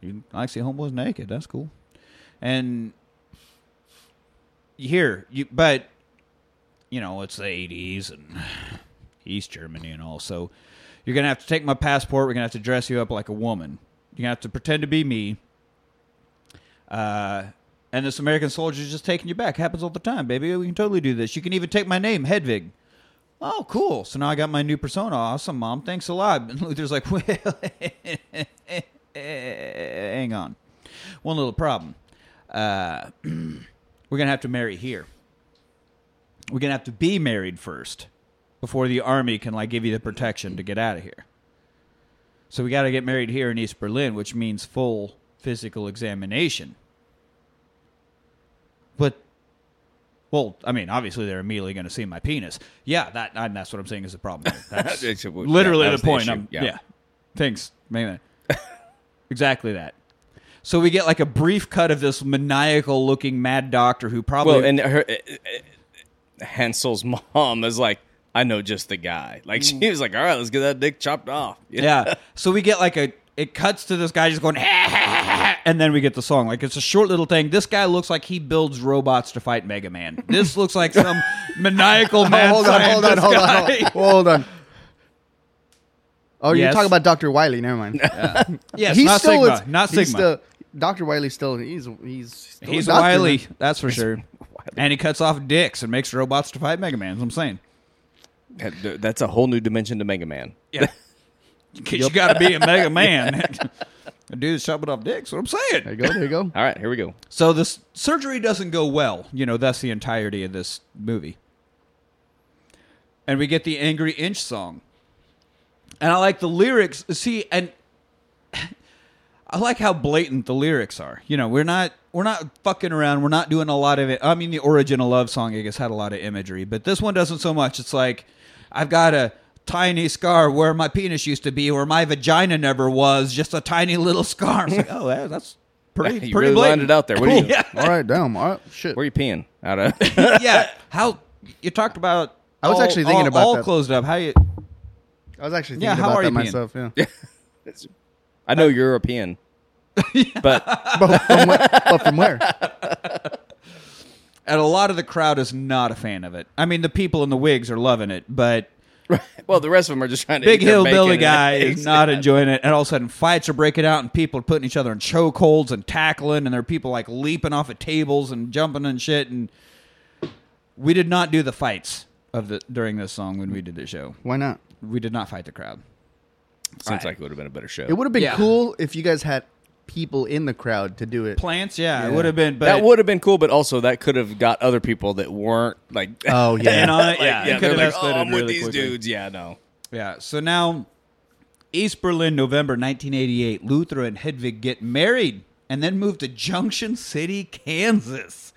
You I see homeboys naked. That's cool." And here, you but you know it's the '80s and East Germany and all, so you're gonna have to take my passport. We're gonna have to dress you up like a woman. You're gonna have to pretend to be me. Uh, and this American soldier's just taking you back. Happens all the time, baby. We can totally do this. You can even take my name, Hedvig. Oh, cool. So now I got my new persona. Awesome, mom. Thanks a lot. And Luther's like, well, hang on. One little problem. Uh, we're gonna have to marry here. We're gonna have to be married first before the army can like give you the protection to get out of here. So we got to get married here in East Berlin, which means full physical examination. But, well, I mean, obviously they're immediately going to see my penis. Yeah, that that's what I'm saying is the problem. That's It's- yeah, literally that the the point. I'm- Yeah. yeah. Thanks, man. exactly that. So we get like a brief cut of this maniacal-looking mad doctor who probably Well, and her Hansel's mom is like, I know just the guy. Like she mm. was like, all right, let's get that dick chopped off. You know? Yeah. So we get like a it cuts to this guy just going and then we get the song. Like it's a short little thing. This guy looks like he builds robots to fight Mega Man. This looks like some maniacal mad hold on, hold on, hold on, hold on, hold on. Oh, you're Yes. talking about Dr. Wily. Never mind. Yes, He's not still Sigma. is- not he's Sigma. Still, Dr. Wily's still he's he's still He's a a doctor, wily, man. that's for sure. And he cuts off dicks and makes robots to fight Mega Man. That's what I'm saying. That- That's a whole new dimension to Mega Man. Yeah. Because you got to be a Mega Man. A dude's chopping off dicks. What I'm saying. There you go. There you go. All right, here we go. So this surgery doesn't go well. You know, that's the entirety of this movie. And we get the Angry Inch song. And I like the lyrics. See, and I like how blatant the lyrics are. You know, we're not we're not fucking around. We're not doing a lot of it. I mean, the original love song, I guess, had a lot of imagery, but this one doesn't so much. It's like I've got a tiny scar where my penis used to be, where my vagina never was, just a tiny little scar. It's like, oh, yeah, that's pretty, You pretty really lined it out there. What are you- Yeah. All right, damn. All right, shit. Where are you peeing out of? yeah. How you talked about? I was all- actually thinking all- about all that. closed up. How you? I was actually Yeah, thinking how about are that you peeing? myself. Yeah, I know you're a European, but but from where? But from where? And a lot of the crowd is not a fan of it. I mean, the people in the wigs are loving it, but well, the rest of them are just trying to big eat their hillbilly bacon and guy eggs. is not enjoying it. And all of a sudden, fights are breaking out, and people are putting each other in chokeholds and tackling, and there are people like leaping off of tables and jumping and shit. And we did not do the fights of the during this song when we did the show. Why not? We did not fight the crowd. Seems like it would have been a better show. It would have been Yeah. cool if you guys had people in the crowd to do it. Plants, yeah, it would have been. But that would have been cool, but also that could have got other people that weren't like. Oh yeah. in on it, like, yeah, yeah, it they're could have like, oh, I'm with these quickly. dudes. Yeah, no. Yeah. So now, East Berlin, November 1988. Luther and Hedwig get married and then move to Junction City, Kansas.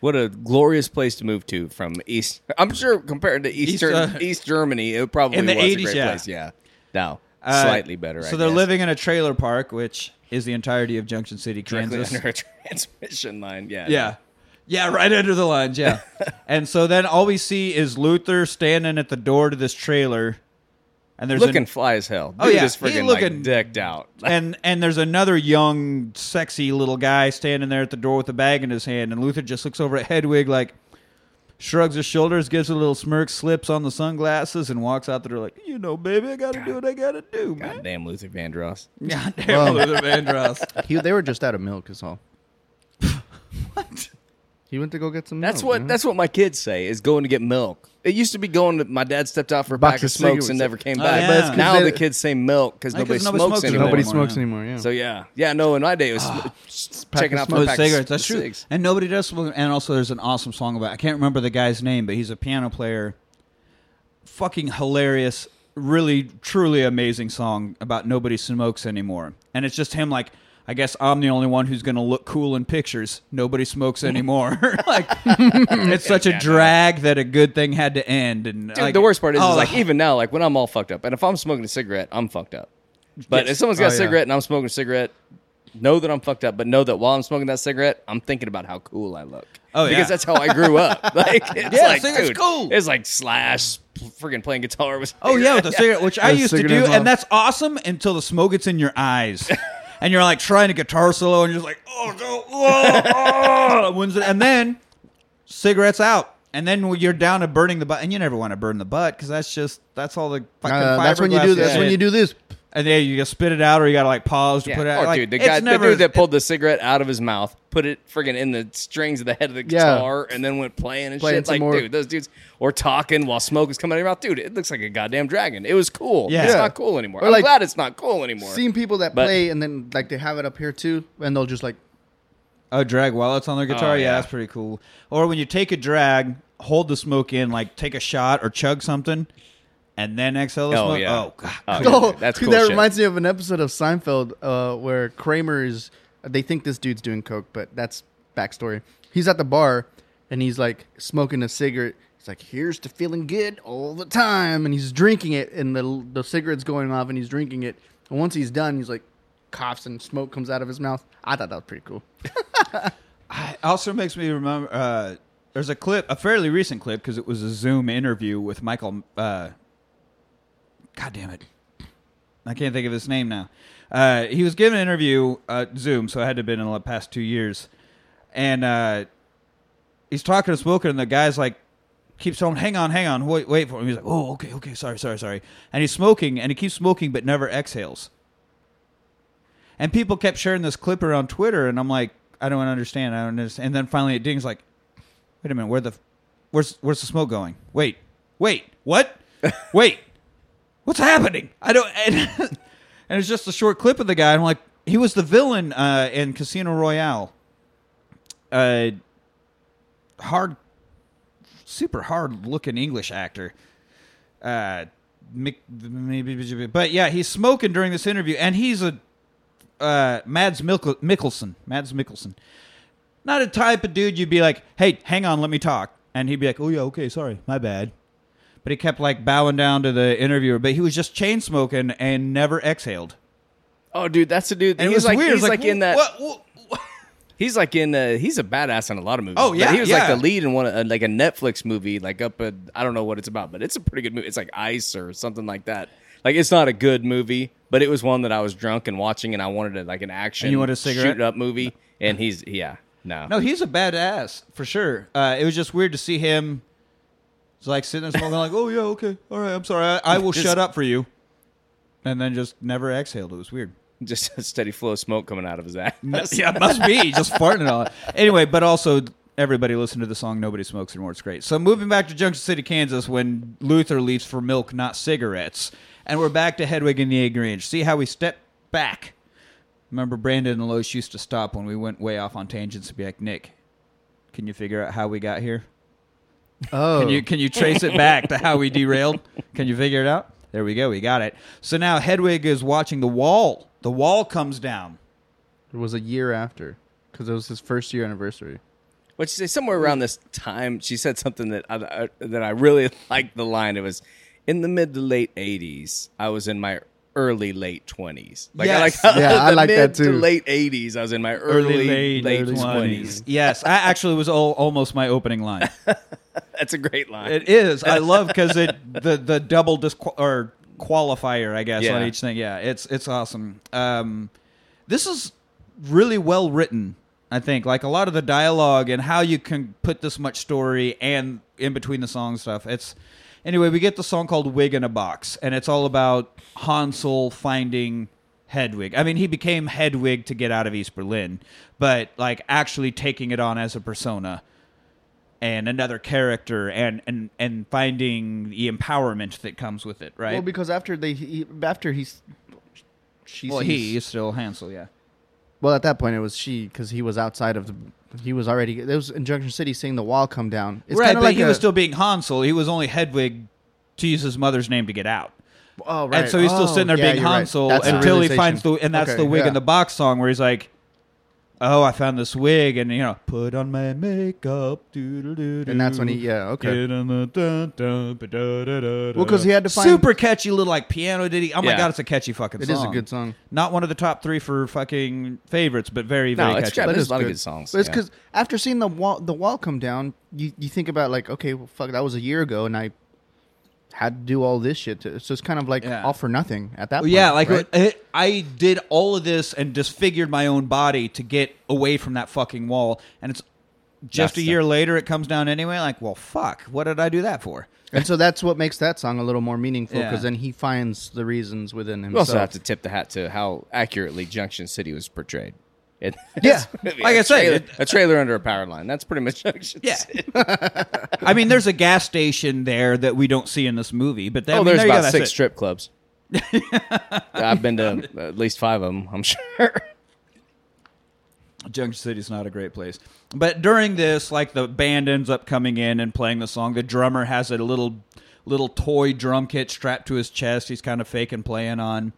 What a glorious place to move to from East. I'm sure compared to Eastern uh, East Germany, it probably in the was a 80s, great yeah. place. Yeah, now Uh, slightly better. So I they're guess. living in a trailer park, which is the entirety of Junction City, directly Kansas. under a transmission line. Yeah, Yeah. Yeah, right under the lines, yeah. and so then all we see is Luther standing at the door to this trailer. And there's looking an, fly as hell. Dude Oh, yeah, is he freaking looking- like decked out. and and there's another young, sexy little guy standing there at the door with a bag in his hand, and Luther just looks over at Hedwig like shrugs his shoulders, gives a little smirk, slips on the sunglasses, and walks out the door like, you know, baby, I gotta do what I gotta do, man. Goddamn Luther Vandross. God damn Luther Vandross. He, they were just out of milk, is all. what? He went to go get some. That's milk, what man. that's what my kids say is going to get milk. It used to be going to my dad stepped out for a Box pack of of smokes cigarettes. and never came Oh, back. yeah. But it's 'cause now they- the kids say milk because Yeah, 'cause oh, nobody, nobody smokes, smokes anymore. Nobody smokes yeah. anymore. Yeah. So yeah, yeah. No, in my day it was ah, sm- checking of out for smoke. Oh, a pack of cigarettes, that's true. cigs. And nobody does smoke. And also, there's an awesome song about. I can't remember the guy's name, but he's a piano player. Fucking hilarious, really, truly amazing song about nobody smokes anymore. And it's just him like. I guess I'm the only one who's going to look cool in pictures. Nobody smokes anymore. like it's such a drag that a good thing had to end. And Dude, like, the worst part is, oh, is like even now, like when I'm all fucked up, and if I'm smoking a cigarette, I'm fucked up. But Yes. if someone's got Oh, a yeah. cigarette and I'm smoking a cigarette, know that I'm fucked up, but know that while I'm smoking that cigarette, I'm thinking about how cool I look. Oh, yeah. because that's how I grew up. Like it's Yeah, like, cigarette's dude, cool. It's like Slash, freaking playing guitar with. Oh yeah, with the cigarette, which I used to do, involved. and that's awesome until the smoke gets in your eyes, and you're like trying to guitar solo, and you're just like, oh no, oh, oh. And then cigarettes out, and then you're down to burning the butt, and you never want to burn the butt because that's just that's all the fucking. Uh, that's when you do. That's when you do this. And yeah, you just spit it out, or you gotta like pause to Yeah. put it out. Or like, dude, the guy, never, the dude that pulled the cigarette out of his mouth, put it friggin' in the strings of the head of the Yeah. guitar, and then went playing and Playing shit. some Like, more. dude, those dudes or talking while smoke is coming out of your mouth. Dude, it looks like a goddamn dragon. It was cool. Yeah. It's Yeah. not cool anymore. Or I'm like- glad it's not cool anymore. Seen people that But- play and then like they have it up here too, and they'll just like Oh, drag while it's on their oh, guitar. Oh, yeah. yeah. that's pretty cool. Or when you take a drag, hold the smoke in, like take a shot or chug something, and then exhale the Oh, smoke. yeah. Oh god. Oh, Oh, that's dude, cool that shit. reminds me of an episode of Seinfeld uh, where Kramer is. They think this dude's doing coke, but that's backstory. He's at the bar and he's like smoking a cigarette. He's like, "Here's to feeling good all the time," and he's drinking it, and the the cigarette's going off, and he's drinking it. And once he's done, he's like coughs and smoke comes out of his mouth. I thought that was pretty cool. It also makes me remember. Uh, there's a clip, a fairly recent clip, because it was a Zoom interview with Michael. Uh, God damn it, I can't think of his name now. Uh, he was giving an interview uh, Zoom, so it had to have been in the past two years, and uh, he's talking to Smoker, and the guy's like keeps saying, "Hang on, hang on, wait, wait for him." He's like, "Oh, okay, okay, sorry, sorry, sorry," and he's smoking, and he keeps smoking, but never exhales. And people kept sharing this clip around Twitter, and I'm like, I don't understand. I don't understand. And then finally it dings like, wait a minute, where the, where's where's the smoke going? Wait, wait, what? wait, what's happening? I don't. And, and it's just a short clip of the guy. I'm like, he was the villain uh, in Casino Royale. Uh, hard, super hard looking English actor. Uh, maybe, but yeah, he's smoking during this interview, and he's a uh, Mads Mikkel- Mikkelsen. Mads Mikkelsen. Not a type of dude you'd be like, "Hey, hang on, let me talk," and he'd be like, "Oh yeah, okay, sorry, my bad." But he kept like bowing down to the interviewer, but he was just chain smoking and never exhaled. Oh, dude, that's the dude. And he's was like, weird. He's It's like, in that. what- what- what- He's like in. Uh, he's a badass in a lot of movies. Oh, But yeah, he was yeah. like the lead in one, of- uh, like a Netflix movie, like up. A, I don't know what it's about, but it's a pretty good movie. It's like Ice or something like that. Like it's not a good movie, but it was one that I was drunk and watching, and I wanted it like an action. And you wanted a cigarette? shoot up movie, and he's yeah no No, he's a badass for sure. Uh, it was just weird to see him. It's like sitting there smoking, like, "Oh yeah, okay, all right, I'm sorry, I, I will Just- shut up for you," and then just never exhaled. It was weird. just a steady flow of smoke coming out of his ass. yeah, it must be just farting and all. Anyway, but also everybody listen to the song "Nobody Smokes Anymore." It's great. So moving back to Junction City, Kansas, when Luther leaves for milk, not cigarettes, and we're back to Hedwig and the Egg Range. See how we step back. Remember, Brandon and Lois used to stop when we went way off on tangents and be like, "Nick, can you figure out how we got here? Oh, Can you oh. can you trace it back to how we derailed? Can you figure it out? There we go. We got it. So now Hedwig is watching the wall. The wall comes down. it was a year after because it was his first year anniversary. What she say? Somewhere around this time, she said something that I, I, that I really liked. The line it was in the mid to late '80s. I was in my early late 20s. Like I like Yes. how Yeah, I the like that mid to too. late '80s. I was in my early, late, 20s. Yes, I actually was all, almost my opening line. That's a great line. It is. I love because it the the double disqual or qualifier, I guess, on each thing. Yeah, it's it's awesome. Um, this is really well written. I think like a lot of the dialogue and how you can put this much story and in between the song stuff. It's anyway. We get the song called "Wig in a Box," and it's all about Hansel finding Hedwig. I mean, he became Hedwig to get out of East Berlin, but like actually taking it on as a persona and another character and and and finding the empowerment that comes with it, right? Well, because after they he, after he's she well, he is still Hansel, yeah. well at that point it was she because he was outside of the he was already there was in Junction City seeing the wall come down. It's right, but like he a- was still being Hansel. He was only Hedwig to use his mother's name to get out. oh right And so he's still Oh, sitting there oh, yeah, being right. Hansel the until he finds the and that's Okay, the wig yeah. in the box song where he's like Oh, I found this wig, and you know, put on my makeup. And that's when he- yeah, okay. Well, 'cause he had to find- super catchy little like piano ditty. Oh my Yeah. god, it's a catchy fucking It song. is a good song. Not one of the top three for fucking favorites, but very No, very it's catchy. got- But there's it's a lot of good. good songs, But it's yeah. because after seeing the wall, the wall come down, you, you think about like, okay, well, fuck, that was a year ago, and I had to do all this shit. To, so it's kind of like Yeah. all for nothing at that Well, point. yeah, like right? Uh, it, I did all of this and disfigured my own body to get away from that fucking wall, and it's just That's a the- year later it comes down anyway. Like, well, fuck, what did I do that for? and so that's what makes that song a little more meaningful Yeah. because then he finds the reasons within We himself. also have to tip the hat to how accurately Junction City was portrayed. It, Yeah. it's- Like I a say, trailer, it- a trailer under a power line. That's pretty much Junction Yeah. City. I mean, there's a gas station there that we don't see in this movie, but that, I Oh, mean, there's there you go, about six it. strip clubs. I've been to at least five of them. I'm sure. Junction City's not a great place. But during this, like the band ends up coming in and playing the song. The drummer has a little little toy drum kit strapped to his chest. He's kind of faking playing on.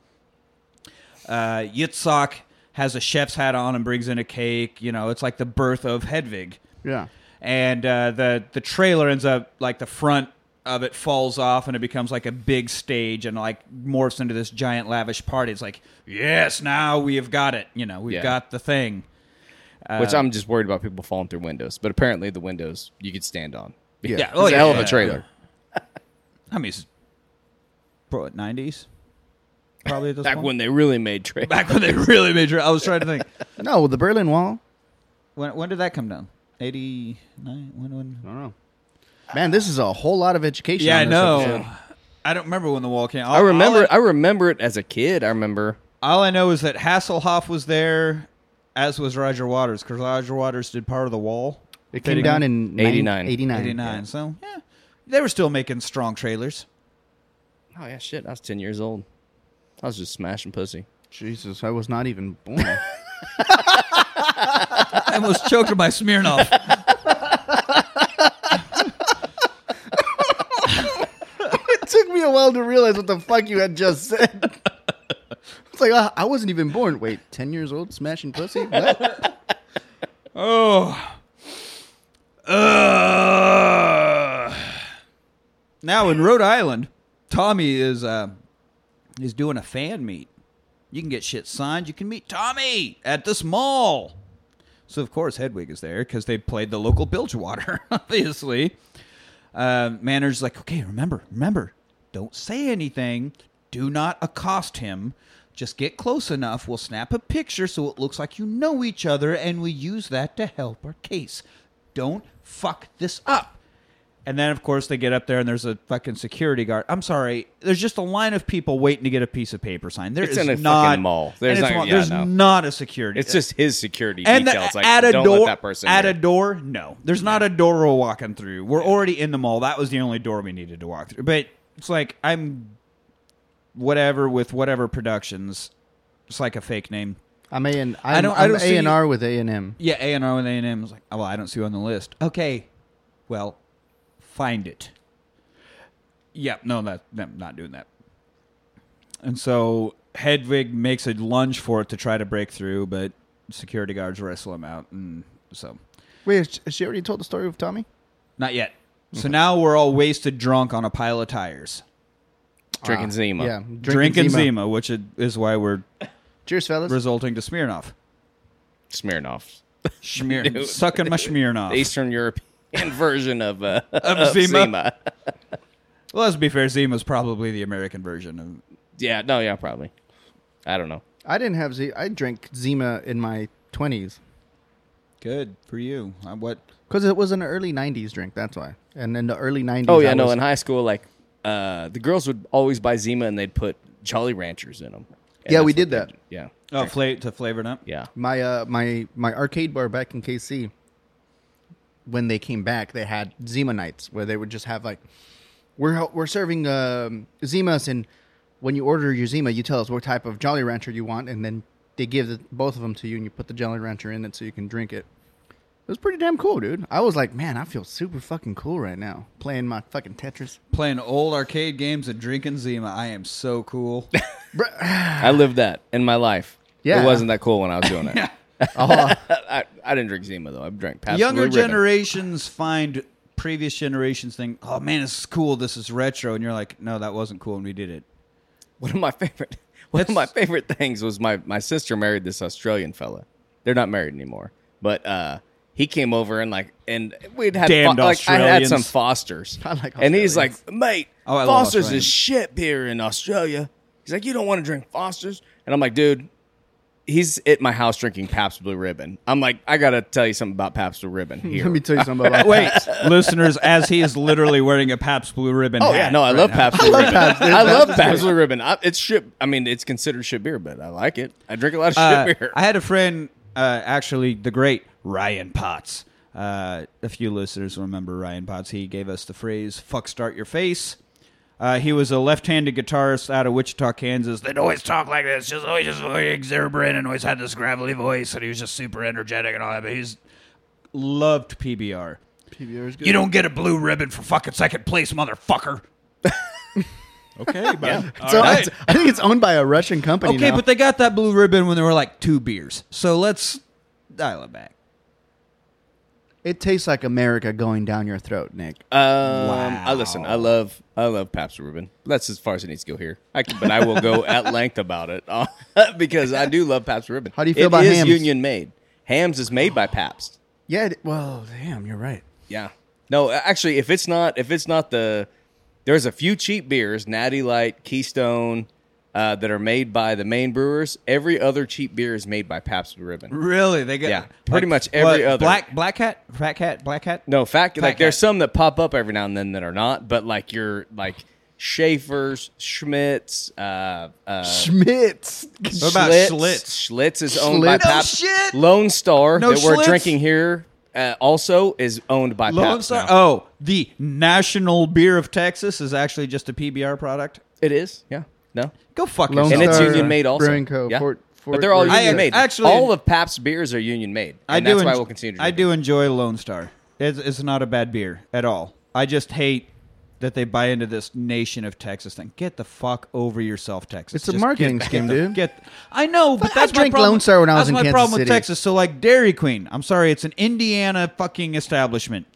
Uh, Yitzhak has a chef's hat on and brings in a cake. You know, it's like the birth of Hedwig. yeah. And uh, the the trailer ends up like the front of it falls off and it becomes like a big stage and like morphs into this giant lavish party. It's like, yes, now we have got it. You know, we've Yeah. got the thing. Which I'm just worried about people falling through windows. But apparently the windows you could stand on. Yeah. Yeah. It's Oh, a yeah, hell of a trailer. I mean, it's bro, nineties, probably at this Back point. when they really made trailers. back when they really made. Tra- I was trying to think. No, the Berlin Wall. When when did that come down? Eighty nine. When when? I don't know. Man, this is a whole lot of education. Yeah, I on this know. episode. I don't remember when the wall came. I remember All I remember it as a kid. I remember all I know is that Hasselhoff was there, as was Roger Waters, because Roger Waters did part of the wall. It came Fitting down in. in 89. 89. 89. So yeah, they were still making strong trailers. Oh yeah, shit. I was ten years old. I was just smashing pussy. Jesus, I was not even born. I almost choked on my Smirnoff. it took me a while to realize what the fuck you had just said. It's like uh, I wasn't even born. Wait, ten years old, smashing pussy? What? Oh, Oh. Uh. Now in Rhode Island, Tommy is uh, is doing a fan meet. You can get shit signed. You can meet Tommy at this mall. So of course Hedwig is there because they played the local Bilgewater, obviously. Uh, manager's like, okay, remember, remember, don't say anything. Do not accost him. Just get close enough. We'll snap a picture so it looks like you know each other, and we use that to help our case. Don't fuck this up. And then, of course, they get up there and there's a fucking security guard. I'm sorry, there's just a line of people waiting to get a piece of paper signed. There It's is in a not, fucking mall. There's not- mall. yeah, there's no. not a security. It's just his security and the- details. like, at a don't door, let that person at in. a door, no. There's not a door we're walking through. We're already in the mall. That was the only door we needed to walk through. But it's like I'm whatever with whatever productions. It's like a fake name. I'm A and I I'm, don't- I I'm don't see- A and R with A and M. Yeah, A and R with A and M was like, oh, well, I don't see you on the list. Okay, well, find it. Yep, no, that I'm not doing that. And so Hedwig makes a lunge for it to try to break through, but security guards wrestle him out, and so Wait, has- has she already told the story of Tommy? not yet. So now we're all wasted drunk on a pile of tires, Drinking Ah, Zima. Yeah, drinking, Zima. Zima, which is why we're Cheers, fellas. resulting to Smirnoff, Smirnoff. Schmier, sucking my Smirnoff. Eastern European version of, uh, Of of Zima. Zima. Well, let's be fair, Zima's probably the American version of Yeah, no, yeah, probably. I don't know. I didn't have Z. I drank Zima in my twenties Good for you. Uh, what? because it was an early '90s drink. That's why. And in the early '90s. Oh yeah, I no. was- In high school, like uh, the girls would always buy Zima and they'd put Jolly Ranchers in them. Yeah, we did that. Yeah, Oh, fla- to flavor it up. yeah. my uh my my arcade bar back in KC. When they came back, they had Zima nights where they would just have like, we're we're serving um, Zimas, and when you order your Zima, you tell us what type of Jolly Rancher you want, and then they give the, both of them to you, and you put the Jolly Rancher in it so you can drink it. It was pretty damn cool, dude. I was like, man, I feel super fucking cool right now playing my fucking Tetris. Playing old arcade games and drinking Zima. I am so cool. Bruh. I lived that in my life. Yeah. it wasn't that cool when I was doing it. oh, I, I didn't drink Zima though. I've drank Pabst Younger Blue Ribbon. generations find previous generations think, "Oh man, this is cool. This is retro," and you're like, "No, that wasn't cool, and we did it." One of my favorite, one of my favorite things was my my sister married this Australian fella. They're not married anymore, but uh, he came over and like, and we'd had Damned like I had some Fosters, I like and he's like, mate, Oh, Fosters is shit beer in Australia. He's like, you don't want to drink Fosters, and I'm like, dude. He's at my house drinking Pabst Blue Ribbon. I'm like, I gotta tell you something about Pabst Blue Ribbon here. let me tell you something about Wait, listeners, as he is literally wearing a Pabst Blue Ribbon. Oh hat yeah, no, I right love now. Pabst Blue Ribbon. Pabst. I love Pabst is Pabst Blue Ribbon. I, it's shit. I mean, it's considered shit beer, but I like it. I drink a lot of shit Uh, beer. I had a friend, uh, actually, the great Ryan Potts. Uh, a few listeners remember Ryan Potts. He gave us the phrase "fuck start your face." Uh, he was a left-handed guitarist out of Wichita, Kansas. They'd always talk like this, just always just very exuberant, and always had this gravelly voice, and he was just super energetic and all that. But he's loved PBR. PBR is good. You don't get a blue ribbon for fucking second place, motherfucker. okay, but So it's- I think it's owned by a Russian company. Okay, now. but they got that blue ribbon when there were like two beers. So let's dial it back. It tastes like America going down your throat, Nick. Um, I listen. I love. I love Pabst Blue Ribbon. That's as far as it needs to go here. I can, but I will go at length about it uh, because I do love Pabst Blue Ribbon. How do you feel It about is Hamm's? union made. Hamm's is made by Pabst. Yeah. It, well, damn, you're right. Yeah. No, actually, if it's not, if it's not the, there's a few cheap beers, Natty Light, Keystone, uh, that are made by the main brewers. Every other cheap beer is made by Pabst Blue Ribbon. Really? They get Yeah, pretty much every other- black black cat, fat cat, black cat. No, fact, Fat like there's some that pop up every now and then that are not, but like your like Schaefer's, Schmidt's, uh, uh, Schmitz. What about Schlitz. Schlitz? Schlitz is owned by Schlitz? No Pabst. shit! Lone Star No that we're drinking here uh, also is owned by Lone Pabst. Star. now. Oh, the national beer of Texas is actually just a PBR product. It is, yeah. No, Go fuck Lone yourself. and it's Star union made also. Brewing Co. Yeah. Fort- Fort but they're all Worth. union I made. actually- all of Pabst's beers are union made. I And do. that's why enj- we'll continue. To I do enjoy Lone Star. It's, it's not a bad beer at all. I just hate that they buy into this nation of Texas thing. Get the fuck over yourself, Texas. It's a Just marketing get- scheme, get the- dude. Get, I know, but I that's my drank problem. Lone Star when I was that's in my Kansas problem with City. Texas. So like Dairy Queen, I'm sorry, it's an Indiana fucking establishment.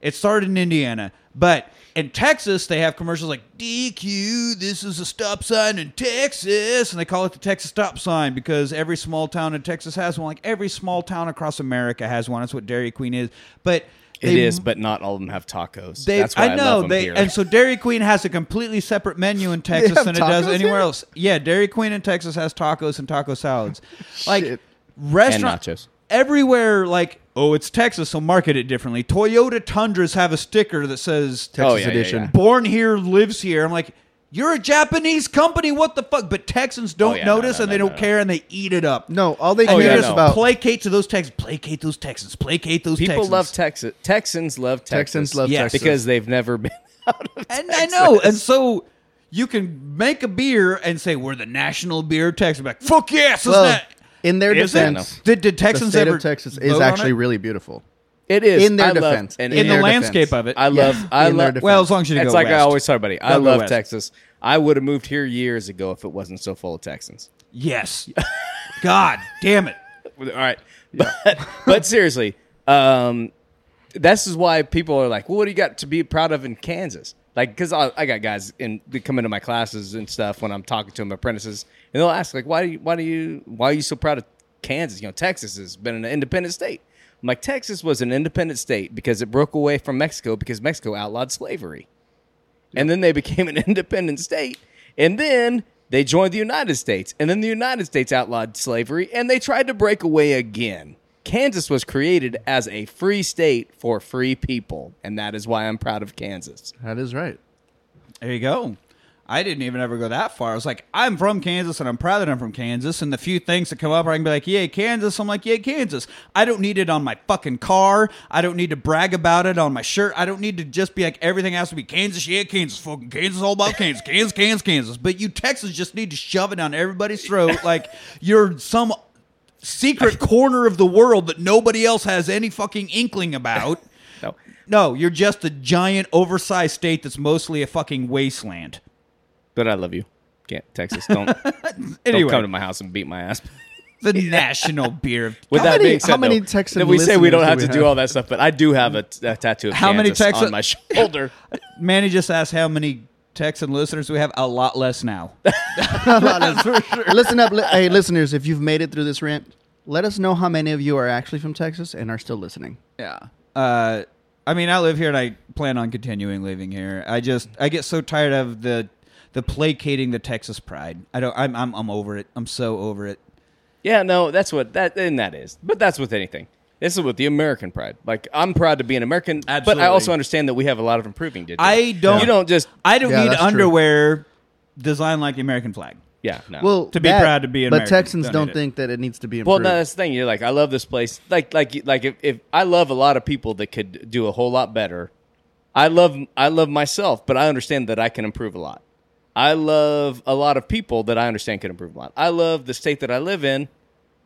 It started in Indiana, but in Texas they have commercials like DQ. This is a stop sign in Texas, and they call it the Texas stop sign because every small town in Texas has one. Like every small town across America has one. That's what Dairy Queen is. But It they- is, but not all of them have tacos. They, That's why I, I know them they, here. and so Dairy Queen has a completely separate menu in Texas than it does anywhere here? else. Yeah, Dairy Queen in Texas has tacos and taco salads. Like restaurant And nachos. Everywhere. Like oh, it's Texas, so market it differently. Toyota Tundras have a sticker that says oh, Texas Oh, yeah, yeah, edition. yeah. "Born here, lives here." I'm like. You're a Japanese company. What the fuck? But Texans don't Oh, yeah, no, notice no, and they no, don't no. care and they eat it up. No, all they And Oh, you care yeah, is no. about placate to those Texans. Placate those Texans. Placate those People Texans. love Texas. Texans love Texas. Texans love Yes. Texas because they've never been out of And Texas. I know, and so you can make a beer and say we're the national beer of Texas. Like fuck yes, well, isn't that? In their Is it? defense, Did, did the Texans state ever of Texas vote is on actually it? really beautiful. It is In their I love- defense. and in in the their landscape defense. of it. I love. Yeah, I in their love. defense. well, as long as you It's go It's like I west. always talk about it. I Don't go love west. Texas. I would have moved here years ago if it wasn't so full of Texans. Yes. God damn it. All right, but but seriously, um, this is why people are like, well, "What do you got to be proud of in Kansas?" Like, because I, I got guys in they come into my classes and stuff when I'm talking to them, apprentices, and they'll ask like, "Why do you, why do you why are you so proud of Kansas? You know, Texas has been an independent state." I'm like, Texas was an independent state because it broke away from Mexico because Mexico outlawed slavery, and then they became an independent state, and then they joined the United States, and then the United States outlawed slavery, and they tried to break away again. Kansas was created as a free state for free people, and that is why I'm proud of Kansas. That is right. There you go. I didn't even ever go that far. I was like, I'm from Kansas and I'm proud that I'm from Kansas. And the few things that come up, I can be like, yay, Kansas. I'm like, yay, Kansas. I don't need it on my fucking car. I don't need to brag about it on my shirt. I don't need to just be like, everything has to be Kansas. Yeah, Kansas. Fucking Kansas, all about Kansas. Kansas, Kansas, Kansas. But you Texans just need to shove it down everybody's throat like you're some secret corner of the world that nobody else has any fucking inkling about. No. No, you're just a giant, oversized state that's mostly a fucking wasteland. But I love you. Can't Texas. Don't, Anyway, don't come to my house and beat my ass. the national beer. of- With How that many- being said, how many though, Texan that we say we don't listeners have do to we do have? all that stuff, but I do have a, a tattoo of How many Kansas Texan- on my shoulder. Manny just asked how many Texan listeners we have. A lot less now. Listen up, li- hey listeners. If you've made it through this rant, let us know how many of you are actually from Texas and are still listening. Yeah. Uh, I mean, I live here and I plan on continuing living here. I just I get so tired of the the placating the Texas pride. I don't. I'm I'm, I'm over it. I'm so over it. Yeah, no, that's what that and that is. But that's with anything. This is with the American pride. Like I'm proud to be an American, but I also understand that we have a lot of improving to do. I don't. You don't just. I don't Yeah, need that's true. underwear designed like the American flag. Yeah, no. Well, To be that- proud to be an American. but American, Texans don't don't need it. think that it needs to be Improved. well, no, that's the thing. You're like, I love this place. Like, like, like, if, if I love a lot of people that could do a whole lot better. I love, I love myself, but I understand that I can improve a lot. I love a lot of people that I understand can improve a lot. I love the state that I live in,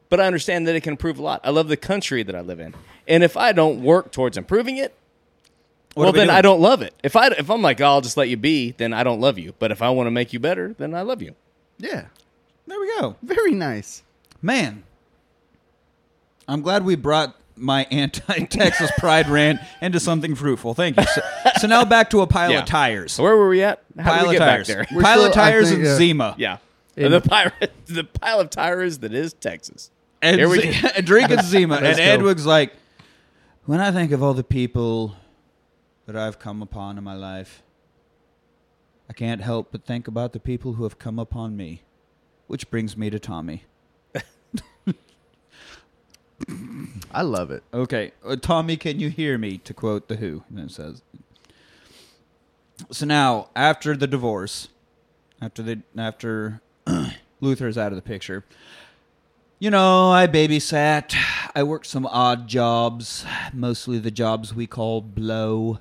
but I understand that it can improve a lot. I love the country that I live in, and if I don't work towards improving it, What well, we then doing? I don't love it. If I if I'm like, oh, I'll just let you be, then I don't love you. But if I want to make you better, then I love you. yeah, There we go. very nice. Man, I'm glad we brought my anti-Texas pride rant into something fruitful. Thank you. So, so now back to a pile Yeah. of tires. So where were we at? How pile did we of get tires. back there? We're pile of still- I tires think, and uh, Zima. Yeah. In- the pirate, the pile of tires that is Texas. And Here we Z- go. drinking Zima. and Let's go. Edwig's like, when I think of all the people that I've come upon in my life, I can't help but think about the people who have come upon me. Which brings me to Tommy. I love it. Okay, uh, Tommy, can you hear me? To quote the Who, and it says. So now, after the divorce, after the after Luther's out of the picture, you know, I babysat. I worked some odd jobs, mostly the jobs we call blow.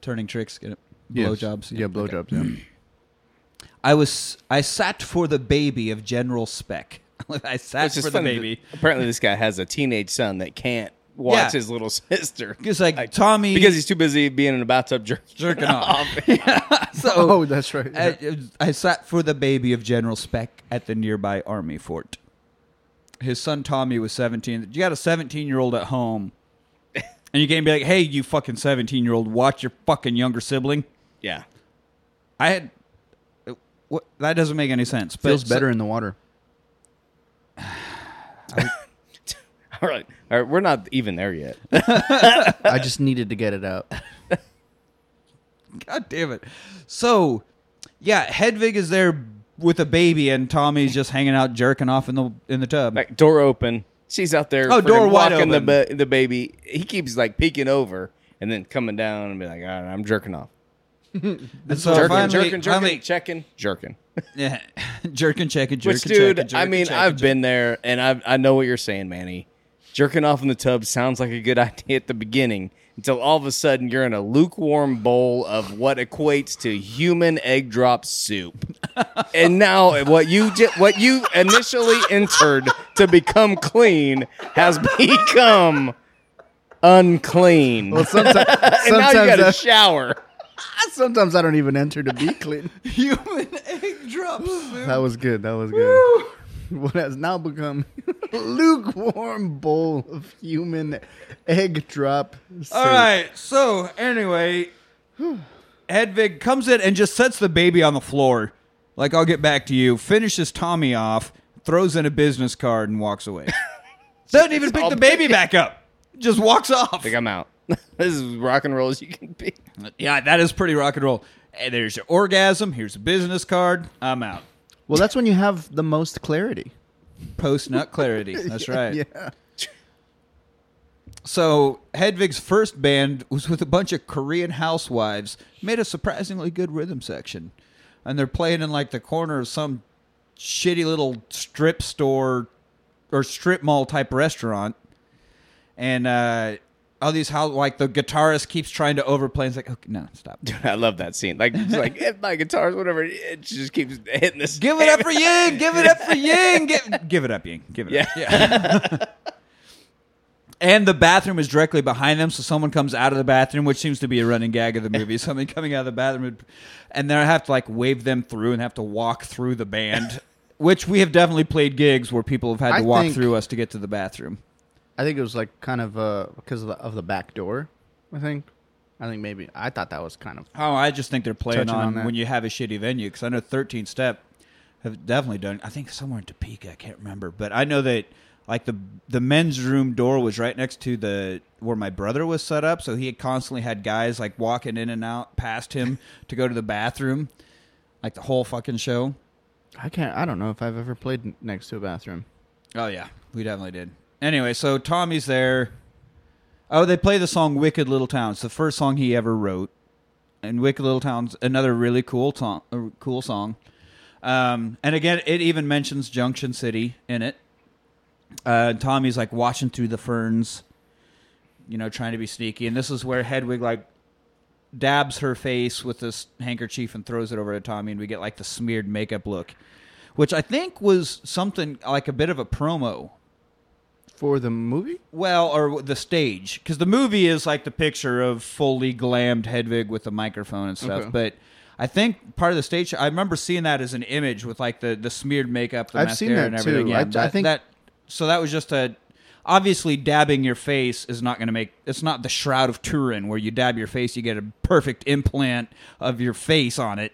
Turning tricks, get it? Blow Yes. jobs. Yeah, blow okay. jobs. Yeah. I was I sat for the baby of General Speck. I sat Which for the baby. Apparently, this guy has a teenage son that can't watch Yeah. his little sister. Because like, Tommy, because he's too busy being in a bathtub jerk, jerking off. so Oh, that's right. I, I sat for the baby of General Speck at the nearby army fort. His son Tommy was 17. You got a 17 year old at home, and you can't be like, "Hey, you fucking 17 year old, watch your fucking younger sibling." Yeah. I had what, that doesn't make any sense. But Feels better in the water. All right. All right. We're not even there yet. I just needed to get it out. God damn it. So, yeah, Hedvig is there with a baby, and Tommy's just hanging out, jerking off in the in the tub. Like door open. She's out there. Oh, door wide walking open. The, ba- the baby. He keeps like peeking over and then coming down and be like, "All right, I'm jerking off." and so jerking, finally, jerking, jerking, finally- checking, jerking. yeah, jerking, checking, jerking, Which, dude, checking, I mean, checking, I've jerking. been there, and I I know what you're saying, Manny. Jerking off in the tub sounds like a good idea at the beginning until all of a sudden you're in a lukewarm bowl of what equates to human egg drop soup, and now what you ju- what you initially entered to become clean has become unclean, Well, sometimes, and now you got to I, shower. sometimes I don't even enter to be clean. human egg drops. That was good. That was good. What has now become a lukewarm bowl of human egg drop. Soup. All right. So anyway, Hedwig comes in and just sets the baby on the floor. Like I'll get back to you. Finishes Tommy off, throws in a business card, and walks away. Doesn't even pick the baby back up. Just walks off. Like I'm out. this is rock and roll as you can be. Yeah, that is pretty rock and roll. And there's your orgasm. Here's a business card. I'm out. Well, that's when you have the most clarity. Post nut clarity. That's right. Yeah. So Hedwig's first band was with a bunch of Korean housewives. Made a surprisingly good rhythm section, and they're playing in like the corner of some shitty little strip store or strip mall type restaurant. And uh, all these how like the guitarist keeps trying to overplay. And it's like, okay, no, stop. Dude, I love that scene. Like, it's like hit my guitars, whatever. It just keeps hitting this. Give it up for Ying. Give it up for Ying. Give, give it up, Ying. Give it Yeah. up. Yeah. and the bathroom is directly behind them, so someone comes out of the bathroom, which seems to be a running gag of the movie. Somebody coming out of the bathroom, and then I have to like wave them through and have to walk through the band. Which we have definitely played gigs where people have had to I walk think- through us to get to the bathroom. I think it was like kind of uh, because of the, of the back door. I think. I think maybe I thought that was kind of Oh, I just think they're playing Touching on, on that. when you have a shitty venue because I know 13 Step have definitely done. I think somewhere in Topeka, I can't remember, but I know that like the the men's room door was right next to the where my brother was set up, so he had constantly had guys like walking in and out past him to go to the bathroom, like the whole fucking show. I can't. I don't know if I've ever played n- next to a bathroom. Oh yeah, we definitely did. Anyway, so Tommy's there. Oh, they play the song "Wicked Little Town." It's the first song he ever wrote, and "Wicked Little Town's another really cool song. uh, Cool song. Um, and again, it even mentions Junction City in it. Uh, Tommy's like watching through the ferns, you know, trying to be sneaky. And this is where Hedwig like dabs her face with this handkerchief and throws it over to Tommy, and we get like the smeared makeup look, which I think was something like a bit of a promo For the movie? well, or the stage, because the movie is like the picture of fully glammed Hedwig with a microphone and stuff. Okay. But I think part of the stage, I remember seeing that as an image with like the the smeared makeup, the I've mascara, seen that and everything. too. Yeah, I- I that, think- that. So that was just a. Obviously, dabbing your face is not going to make. It's not the Shroud of Turin where you dab your face, you get a perfect implant of your face on it,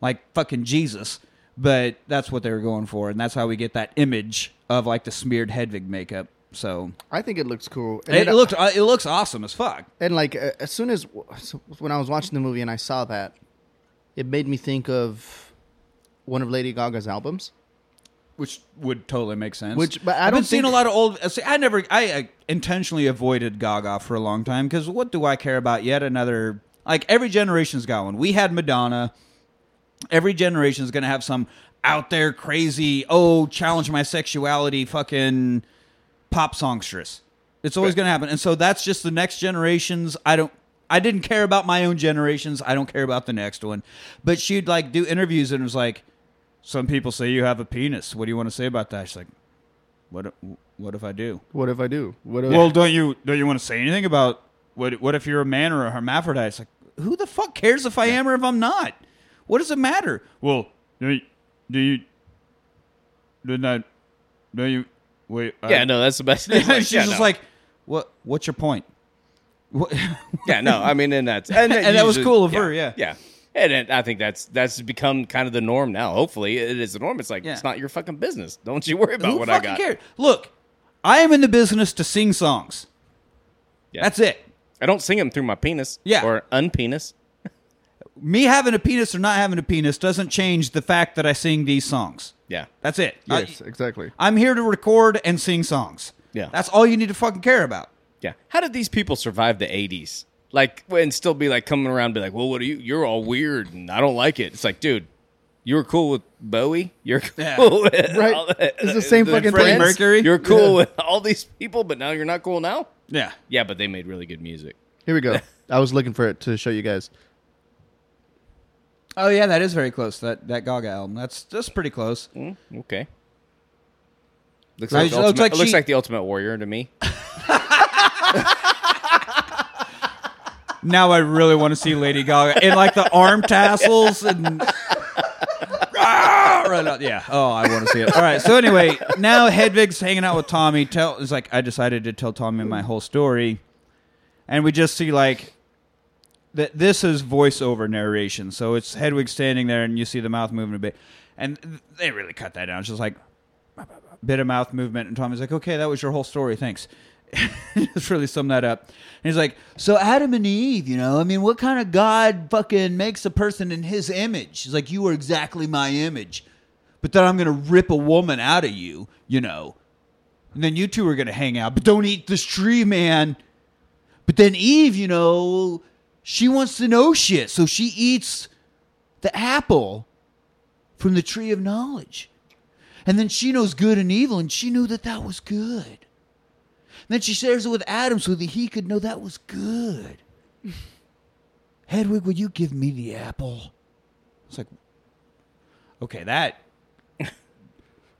like fucking Jesus. But that's what they were going for, and that's how we get that image of like the smeared Hedwig makeup. So I think it looks cool. And it, it looked uh, it looks awesome as fuck. and like uh, as soon as so when I was watching the movie and I saw that, it made me think of one of Lady Gaga's albums. Which would totally make sense. Which- but I have been don't seeing a lot of old. uh, See, I never, I, I intentionally avoided Gaga for a long time because what do I care about yet another? Like every generation's got one. We had Madonna. Every generation's gonna have some out there crazy. Oh, challenge my sexuality, fucking pop songstress. It's always gonna happen, and so that's just the next generations. I don't. I didn't care about my own generations. I don't care about the next one. But she'd like do interviews and it was like, some people say you have a penis. What do you want to say about that? She's like, what? What if I do? What if I do? What if Well, don't you don't you want to say anything about what what if you're a man or a hermaphrodite? It's like who the fuck cares if I am or if I'm not? What does it matter? Well, do you do you do not do you wait? I- Yeah, no, that's the best. She's Like, yeah, just no. like, what? What's your point? What? yeah, no, I mean, and that's and, And that was usually- cool of her, yeah. yeah. And it, I think that's that's become kind of the norm now. Hopefully, it is the norm. It's like Yeah. it's not your fucking business. Don't you worry about who what I got. Who fucking got. cares? Look, I am in the business to sing songs. Yeah. That's it. I don't sing them through my penis. Yeah. or unpenis. Me having a penis or not having a penis doesn't change the fact that I sing these songs. Yeah, That's it. yes, I, exactly. I'm here to record and sing songs. Yeah. That's all you need to fucking care about. yeah. How did these people survive the '80s? Like, and still be like coming around, and be like, "Well, what are you? You're all weird, and I don't like it." It's like, dude, you were cool with Bowie. You're cool Yeah. with Right. the- It's the same the fucking Freddie thing. Mercury? You're cool Yeah. with all these people, but now you're not cool now. Yeah. Yeah, but they made really good music. Here we go. I was looking for it to show you guys. Oh yeah, that is very close. That that Gaga album. That's that's pretty close. Mm, okay. Looks like, it looks like it looks like the Ultimate Warrior to me. Now I really want to see Lady Gaga in like the arm tassels and Ah, right out. Yeah. Oh, I want to see it. All right. So anyway, now Hedwig's hanging out with Tommy. Tell it's like I decided to tell Tommy my whole story, and we just see like that. This is voiceover narration, so it's Hedwig standing there, and you see the mouth moving a bit, and they really cut that down. It's just like bit of mouth movement, and Tommy's like, "Okay, that was your whole story. Thanks." Just really sum that up. And he's like, "So Adam and Eve, you know, I mean, what kind of God fucking makes a person in His image?" He's like, "You are exactly my image, but then I'm gonna rip a woman out of you, you know, and then you two are gonna hang out. But don't eat this tree, man. But then Eve, you know, she wants to know shit, so she eats the apple from the tree of knowledge." And then she knows good and evil, and she knew that that was good. And then she shares it with Adam so that he could know that was good. Hedwig, would you give me the apple? It's like, okay, that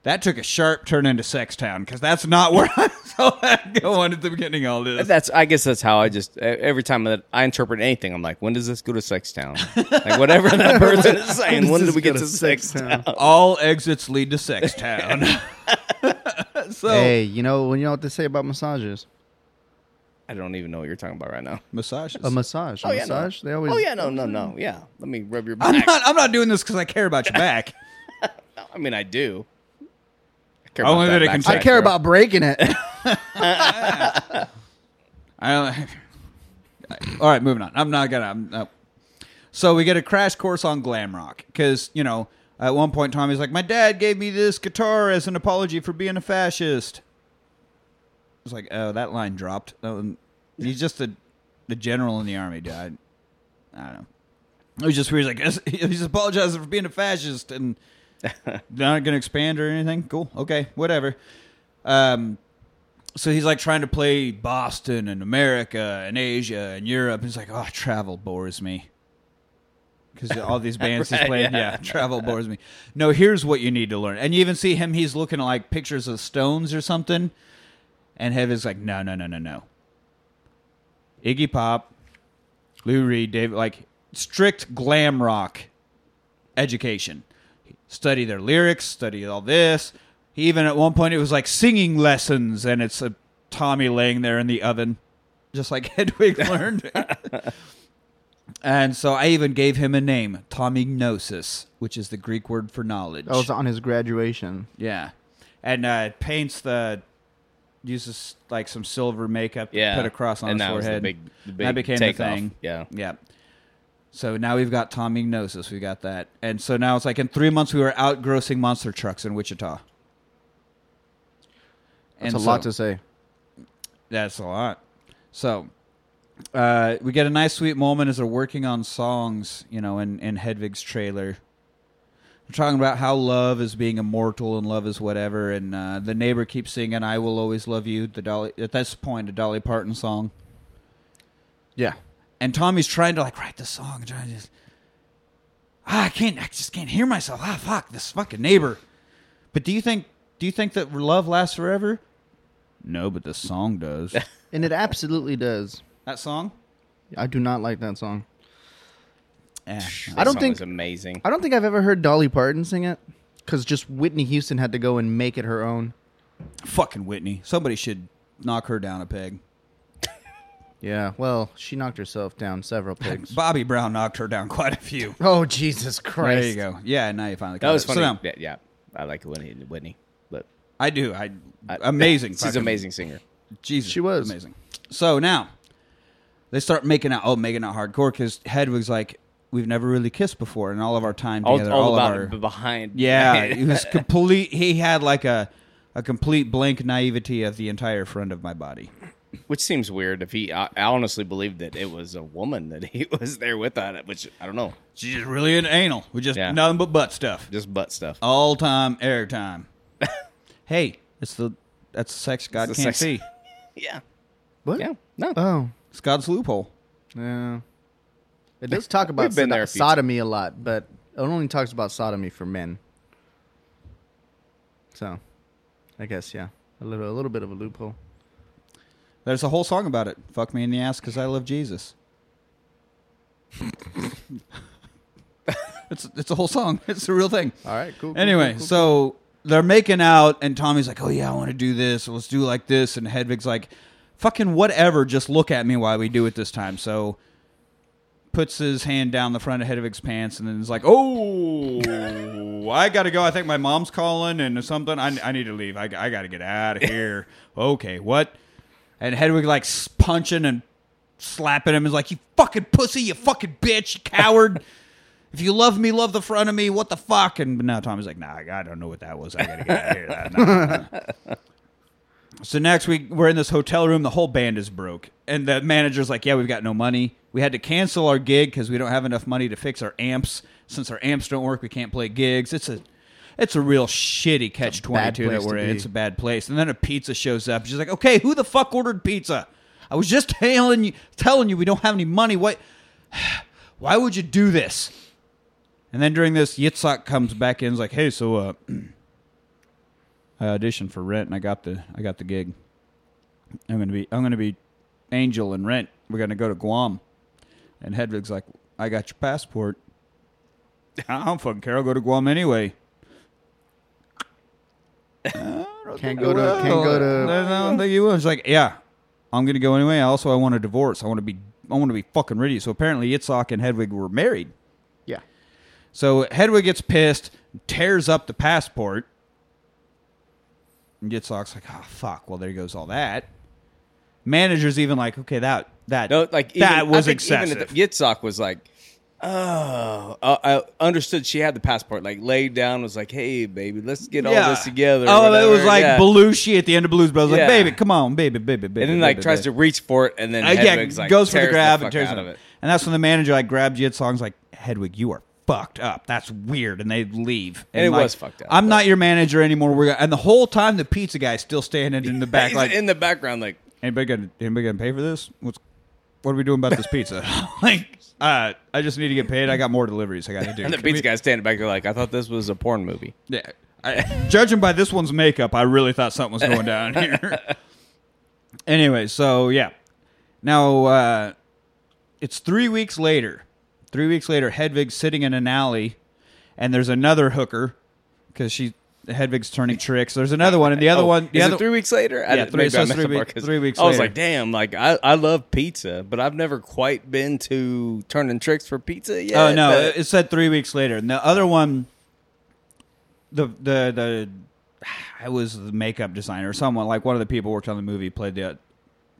that took a sharp turn into Sex Town because that's not where I saw that going at the beginning of all this. That's I guess that's how I just every time that I interpret anything, I'm like, when does this go to Sex Town? like whatever that person is saying, when did we get to Sex Town? all exits lead to Sex Town. so Hey, you know when you know what they say about massages? I don't even know what you're talking about right now. massages. A massage. A Oh yeah, no. massage. They always. Oh yeah, no, no, no. Yeah, let me rub your I'm back. not. I'm not doing this because I care about your back. I mean, I do. I care Only that it back can I take- care about breaking it. I don't. All right, moving on. I'm not gonna. I'm, no. So we get a crash course on glam rock because you know at one point Tommy's like, "My dad gave me this guitar as an apology for being a fascist." It's like, oh, that line dropped. That one- he's just a the general in the army. Died. I don't know. It was just weird. He's like, he's apologizing for being a fascist and not going to expand or anything. Cool. Okay. Whatever. Um, so he's like trying to play Boston and America and Asia and Europe. He's like, oh, travel bores me. Because all these bands he's Right, playing, yeah. yeah, travel bores me. No, here's what you need to learn. And you even see him, he's looking at like pictures of stones or something. And Hedwig's like, no, no, no, no, no. Iggy Pop, Lou Reed, David, like strict glam rock education. Study their lyrics, study all this. He even at one point it was like singing lessons, and it's a Tommy laying there in the oven, just like Hedwig learned. and so I even gave him a name, Tommy Gnosis, which is the Greek word for knowledge. That was on his graduation. Yeah, and uh, paints the uses like some silver makeup to Yeah, put across on and his that was the forehead. big- the big that became the thing. Yeah. yeah. So now we've got Tommy Gnosis. We got that, and so now it's like in three months we were out grossing monster trucks in Wichita. That's And a lot to say. That's a lot. So uh, we get a nice sweet moment as they're working on songs, you know, in, in Hedwig's trailer. They're talking about how love is being immortal and love is whatever, and uh, the neighbor keeps singing "I will always love you." The Dolly at this point, a Dolly Parton song, Yeah. And Tommy's trying to like write the song, trying to just ah, I can't, I just can't hear myself. Ah, fuck this fucking neighbor. But do you think do you think that love lasts forever? No, but the song does. And it absolutely does. that song? I do not like that song. Eh. I don't Song think- was amazing. I don't think I've ever heard Dolly Parton sing it because just Whitney Houston had to go and make it her own. Fucking Whitney. Somebody should knock her down a peg. Yeah, well, she knocked herself down several pegs. Bobby Brown knocked her down quite a few. oh Jesus Christ! There you go. Yeah, now you finally That got was it. So funny. now- yeah, yeah, I like Whitney. Whitney, but I do. I, I- amazing. She's an amazing singer. Jesus, She was. amazing. So now they start making out. Oh, making out hardcore because Hedwig's like, we've never really kissed before, and all of our time together, all all, about of our behind. yeah, it was complete. He had like a a complete blank naivety of the entire front of my body. Which seems weird. If he, I, I honestly believed that it was a woman that he was there with on it, which I don't know, She's just really an anal. We just Yeah. nothing but butt stuff just butt stuff. all time, air time. hey, it's the that's the sex God the can't sex- see. Yeah, What? yeah, no, Oh, It's God's loophole. yeah. It does talk about We've been sod- there a few sodomy a lot, but it only talks about sodomy for men. So, I guess yeah, a little a little bit of a loophole. There's a whole song about it. Fuck me in the ass because I love Jesus. it's it's a whole song. It's a real thing. All right, cool. cool, Anyway, cool, cool, so they're making out, and Tommy's like, "Oh yeah, I want to do this. Let's do like this." And Hedwig's like, "Fucking whatever. Just look at me while we do it this time." So puts his hand down the front of Hedwig's pants, and then is like, "Oh, I gotta go. I think my mom's calling and something. I, I need to leave. I, I gotta get out of here." okay, what? And Hedwig like punching and slapping him is like, "You fucking pussy, you fucking bitch, you coward." If you love me, love the front of me. What the fuck? And now Tommy's like, nah, I don't know what that was. I gotta get out of here. So next week we're in this hotel room. The whole band is broke, and the manager's like, yeah, we've got no money. We had to cancel our gig because we don't have enough money to fix our amps. Since our amps don't work, we can't play gigs. It's a it's a real shitty catch twenty two that we're in. It's a bad place. And then a pizza shows up. She's like, okay, who the fuck ordered pizza? I was just telling you, telling you we don't have any money. What? Why would you do this? And then during this, Yitzhak comes back in and is like, "Hey, so uh, I auditioned for Rent and I got the I got the gig. I'm gonna be I'm gonna be Angel in Rent. We're gonna go to Guam." And Hedwig's like, "I got your passport. I don't fucking care. I'll go to Guam anyway." Can't go to can't go to. I don't think you will. It's like, yeah, I'm gonna go anyway. Also, I want a divorce. I want to be I want to be fucking ready. So apparently, Yitzhak and Hedwig were married. Yeah, So Hedwig gets pissed, tears up the passport, and Yitzhak's like, "Oh fuck!" Well, there goes all that. Manager's even like, "Okay, that that No, like even, that was I think excessive." Even the, Yitzhak was like, "Oh, I understood she had the passport." Like laid down, was like, "Hey, baby, let's get all this together." Oh, it was whatever." like yeah. Belushi at the end of Blues Brothers. Like, Yeah. baby, come on, baby, baby, baby. and then like baby, tries baby. to reach for it, and then Uh, yeah, like goes for the grab fuck and tears out of it. And that's when the manager like grabs Yitzhak's like, Hedwig, you are fucked up. That's weird. And they leave. And it like, was fucked up, I'm not your manager anymore. We're and the whole time the pizza guy's still standing in the back, He's like, in the background, like anybody gonna anybody gonna pay for this? What's what are we doing about this pizza? like, uh, I just need to get paid. I got more deliveries I got to do. and the Can pizza we- guy's standing back there, like I thought this was a porn movie. Yeah. I, judging by this one's makeup, I really thought something was going down here. anyway, so yeah. Now uh, it's three weeks later. Three weeks later, Hedwig's sitting in an alley, and there's another hooker because she Hedwig's turning tricks. There's another one, and the other Oh, one, the is other it three weeks later? I Yeah, three- so I three week- three weeks I was later. like, damn, like I, I love pizza, but I've never quite been to turning tricks for pizza yet. Oh no, but- it said three weeks later. And the other one, the the the, I was the makeup designer. or Someone like one of the people worked on the movie played the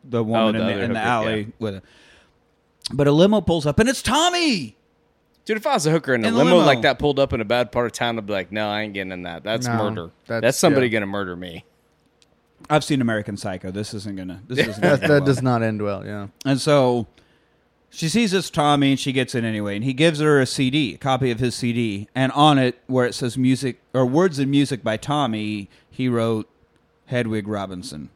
the woman Oh, the in, the, in the alley with. it. But a limo pulls up and it's Tommy. Dude, if I was a hooker in a In the limo, limo. like that pulled up in a bad part of town, I'd be like, no, I ain't getting in that. That's No, murder. That's, that's- somebody yeah. gonna murder me. I've seen American Psycho. This isn't gonna. This isn't gonna that, that well. does not end well. Yeah, And so she sees this Tommy and she gets in anyway. And he gives her a CD, a copy of his CD. And on it, where it says music or words and music by Tommy, he wrote Hedwig Robinson.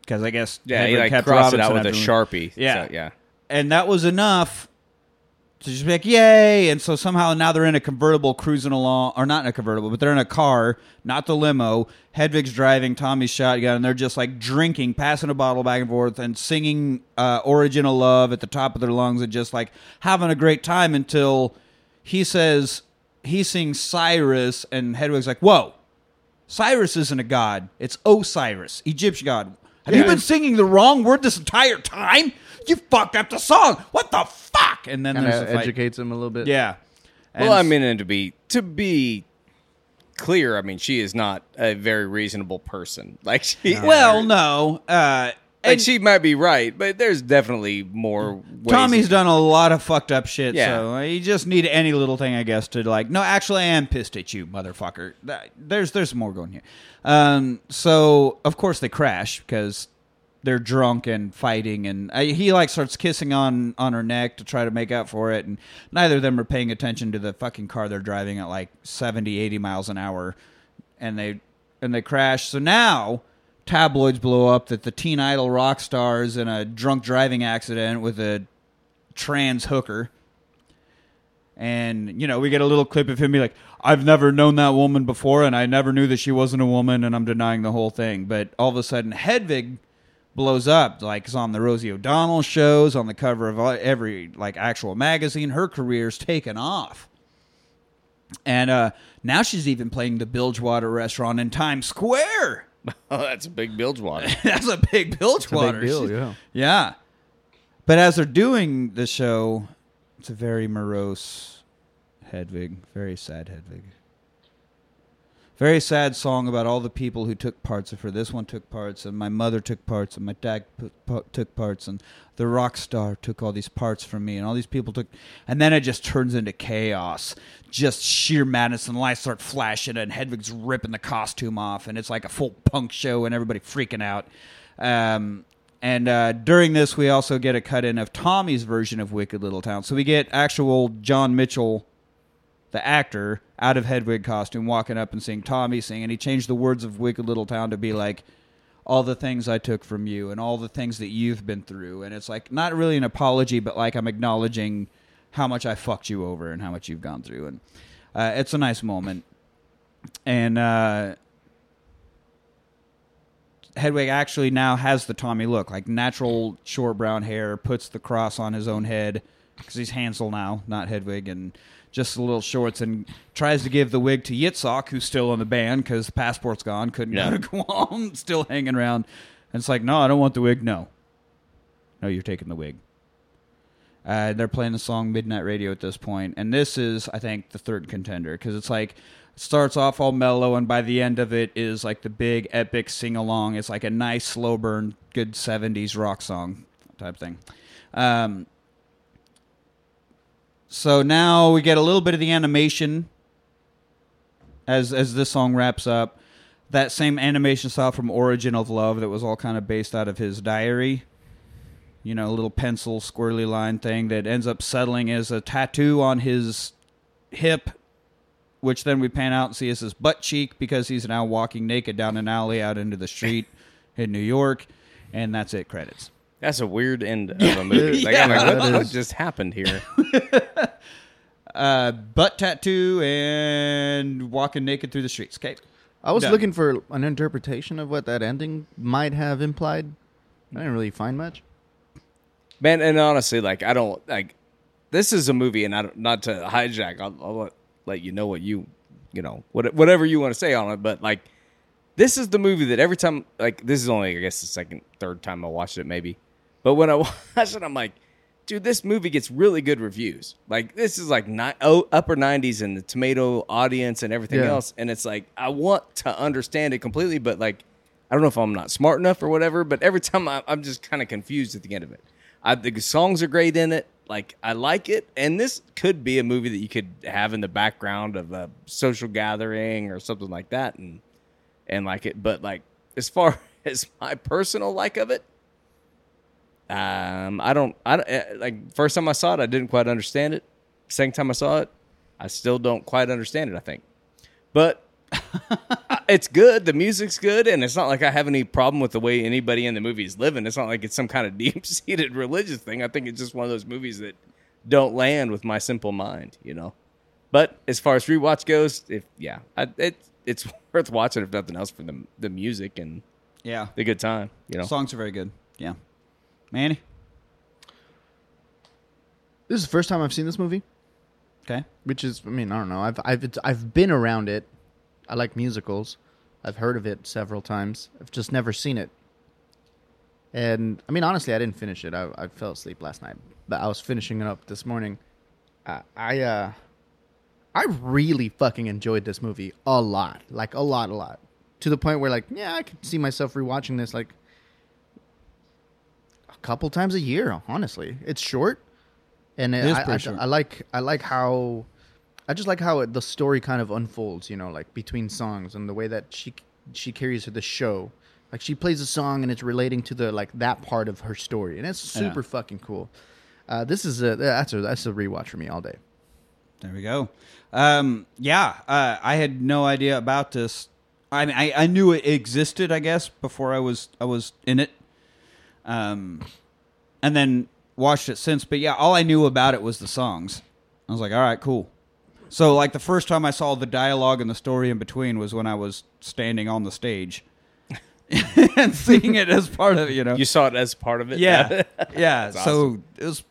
Because I guess Yeah, Hedwig he like kept crossed it out Robinson with a sharpie. Yeah. So, yeah. And that was enough to just be like, yay. And so somehow now they're in a convertible cruising along, or not in a convertible, but they're in a car, not the limo. Hedwig's driving Tommy's shotgun, and they're just like drinking, passing a bottle back and forth, and singing uh, Origin of Love at the top of their lungs, and just like having a great time until he says, he sings Cyrus, and Hedwig's like, whoa, Cyrus isn't a god. It's Osiris, Egyptian god. Have you been singing the wrong word this entire time? You fucked up the song. What the fuck? And then Kind there's of a fight. educates him a little bit. Yeah. Well, I mean, and to be to be clear, I mean, she is not a very reasonable person. Like she, well, no. Uh, like and she might be right, but there's definitely more. Ways Tommy's done a lot of fucked up shit, Yeah. so you just need any little thing, I guess, to like. No, actually, I am pissed at you, motherfucker. There's there's more going here. Um, so of course they crash because they're drunk and fighting, and uh, he like starts kissing on on her neck to try to make up for it, and neither of them are paying attention to the fucking car they're driving at like 70, 80 miles an hour, and they and they crash. So now tabloids blow up that the teen idol rock stars in a drunk driving accident with a trans hooker. And you know, we get a little clip of him be like, "I've never known that woman before, and I never knew that she wasn't a woman, and I'm denying the whole thing." But all of a sudden, Hedwig blows up, like is on the Rosie O'Donnell shows, on the cover of every like actual magazine. Her career's taken off, and uh, now she's even playing the Bilgewater restaurant in Times Square. Oh, that's a big bilge water. That's a big Bilgewater. deal, yeah. Yeah. But as they're doing the show, it's a very morose Hedwig, very sad Hedwig. Very sad song about all the people who took parts of her. This one took parts, and my mother took parts, and my dad took parts, and the rock star took all these parts from me, and all these people took. And then it just turns into chaos, just sheer madness, and lights start flashing, and Hedwig's ripping the costume off, and it's like a full punk show, and everybody freaking out. Um, and uh, during this, we also get a cut in of Tommy's version of Wicked Little Town. So we get actual John Mitchell the actor out of Hedwig costume walking up and seeing Tommy sing, and he changed the words of Wicked Little Town to be like all the things I took from you and all the things that you've been through, and it's like not really an apology, but like I'm acknowledging how much I fucked you over and how much you've gone through, and uh, it's a nice moment. And uh, Hedwig actually now has the Tommy look, like natural short brown hair, puts the cross on his own head because he's Hansel now, not Hedwig, and just the little shorts, and tries to give the wig to Yitzhak, who's still in the band because the passport's gone, couldn't Yeah. go to Guam, still hanging around. And it's like, no, I don't want the wig. No, no, you're taking the wig. Uh, they're playing the song Midnight Radio at this point, and this is, I think, the third contender because it's like it starts off all mellow, and by the end of it is like the big epic sing along. It's like a nice slow burn, good '70s rock song type thing. Um, so now we get a little bit of the animation as as this song wraps up. That same animation style from Origin of Love that was all kind of based out of his diary you know, a little pencil squirrely line thing that ends up settling as a tattoo on his hip, which then we pan out and see as his butt cheek because he's now walking naked down an alley out into the street in New York, and that's it. Credits. That's a weird end of a movie. Like, I'm like, that what, what is. just happened here? Uh, butt tattoo and walking naked through the streets. Okay. I was Done. looking for an interpretation of what that ending might have implied. I didn't really find much. Man, and honestly, like I don't like this is a movie, and I don't not to hijack. I'll, I'll let, let you know what you you know what whatever you want to say on it, but like this is the movie that every time like this is only I guess the second third time I watched it maybe, but when I watch it, I'm like, dude, this movie gets really good reviews. Like this is like ni- oh, upper 90s and the tomato audience and everything Yeah. else, and it's like I want to understand it completely, but like. I don't know if I'm not smart enough or whatever, but every time I, I'm just kind of confused at the end of it. I, the songs are great in it. Like I like it, and this could be a movie that you could have in the background of a social gathering or something like that, and and like it. But like as far as my personal like of it, um, I don't. I don't, eh, like first time I saw it, I didn't quite understand it. Second time I saw it, I still don't quite understand it. I think, but it's good. The music's good, and it's not like I have any problem with the way anybody in the movie is living. It's not like it's some kind of deep seated religious thing. I think it's just one of those movies that don't land with my simple mind, you know. But as far as rewatch goes, if yeah, I, it it's worth watching if nothing else for the the music and Yeah. the good time, you know. Songs are very good. Yeah. Manny? This is the first time I've seen this movie, Okay. which is, I mean, I don't know. I've I've it's, I've been around it. I like musicals. I've heard of it several times. I've just never seen it. And I mean, honestly, I didn't finish it. I, I fell asleep last night, but I was finishing it up this morning. I, I uh, I really fucking enjoyed this movie a lot, like a lot, a lot, to the point where like, yeah, I could see myself rewatching this like a couple times a year. Honestly, it's short, and It is I, I, short. I like I like how I just like how it, the story kind of unfolds. You know, like between songs and the way that she she carries the show. Like she plays a song and it's relating to the like that part of her story, and it's Yeah. super fucking cool. Uh, this is a that's a that's a rewatch for me all day. There we go. Um, yeah, uh, I had no idea about this. I mean, I, I knew it existed, I guess, before I was I was in it. Um, and then watched it since. But yeah, all I knew about it was the songs. I was like, all right, cool. So like the first time I saw the dialogue and the story in between was when I was standing on the stage and seeing it as part of it. You know, You saw it as part of it. yeah, yeah. That's so it was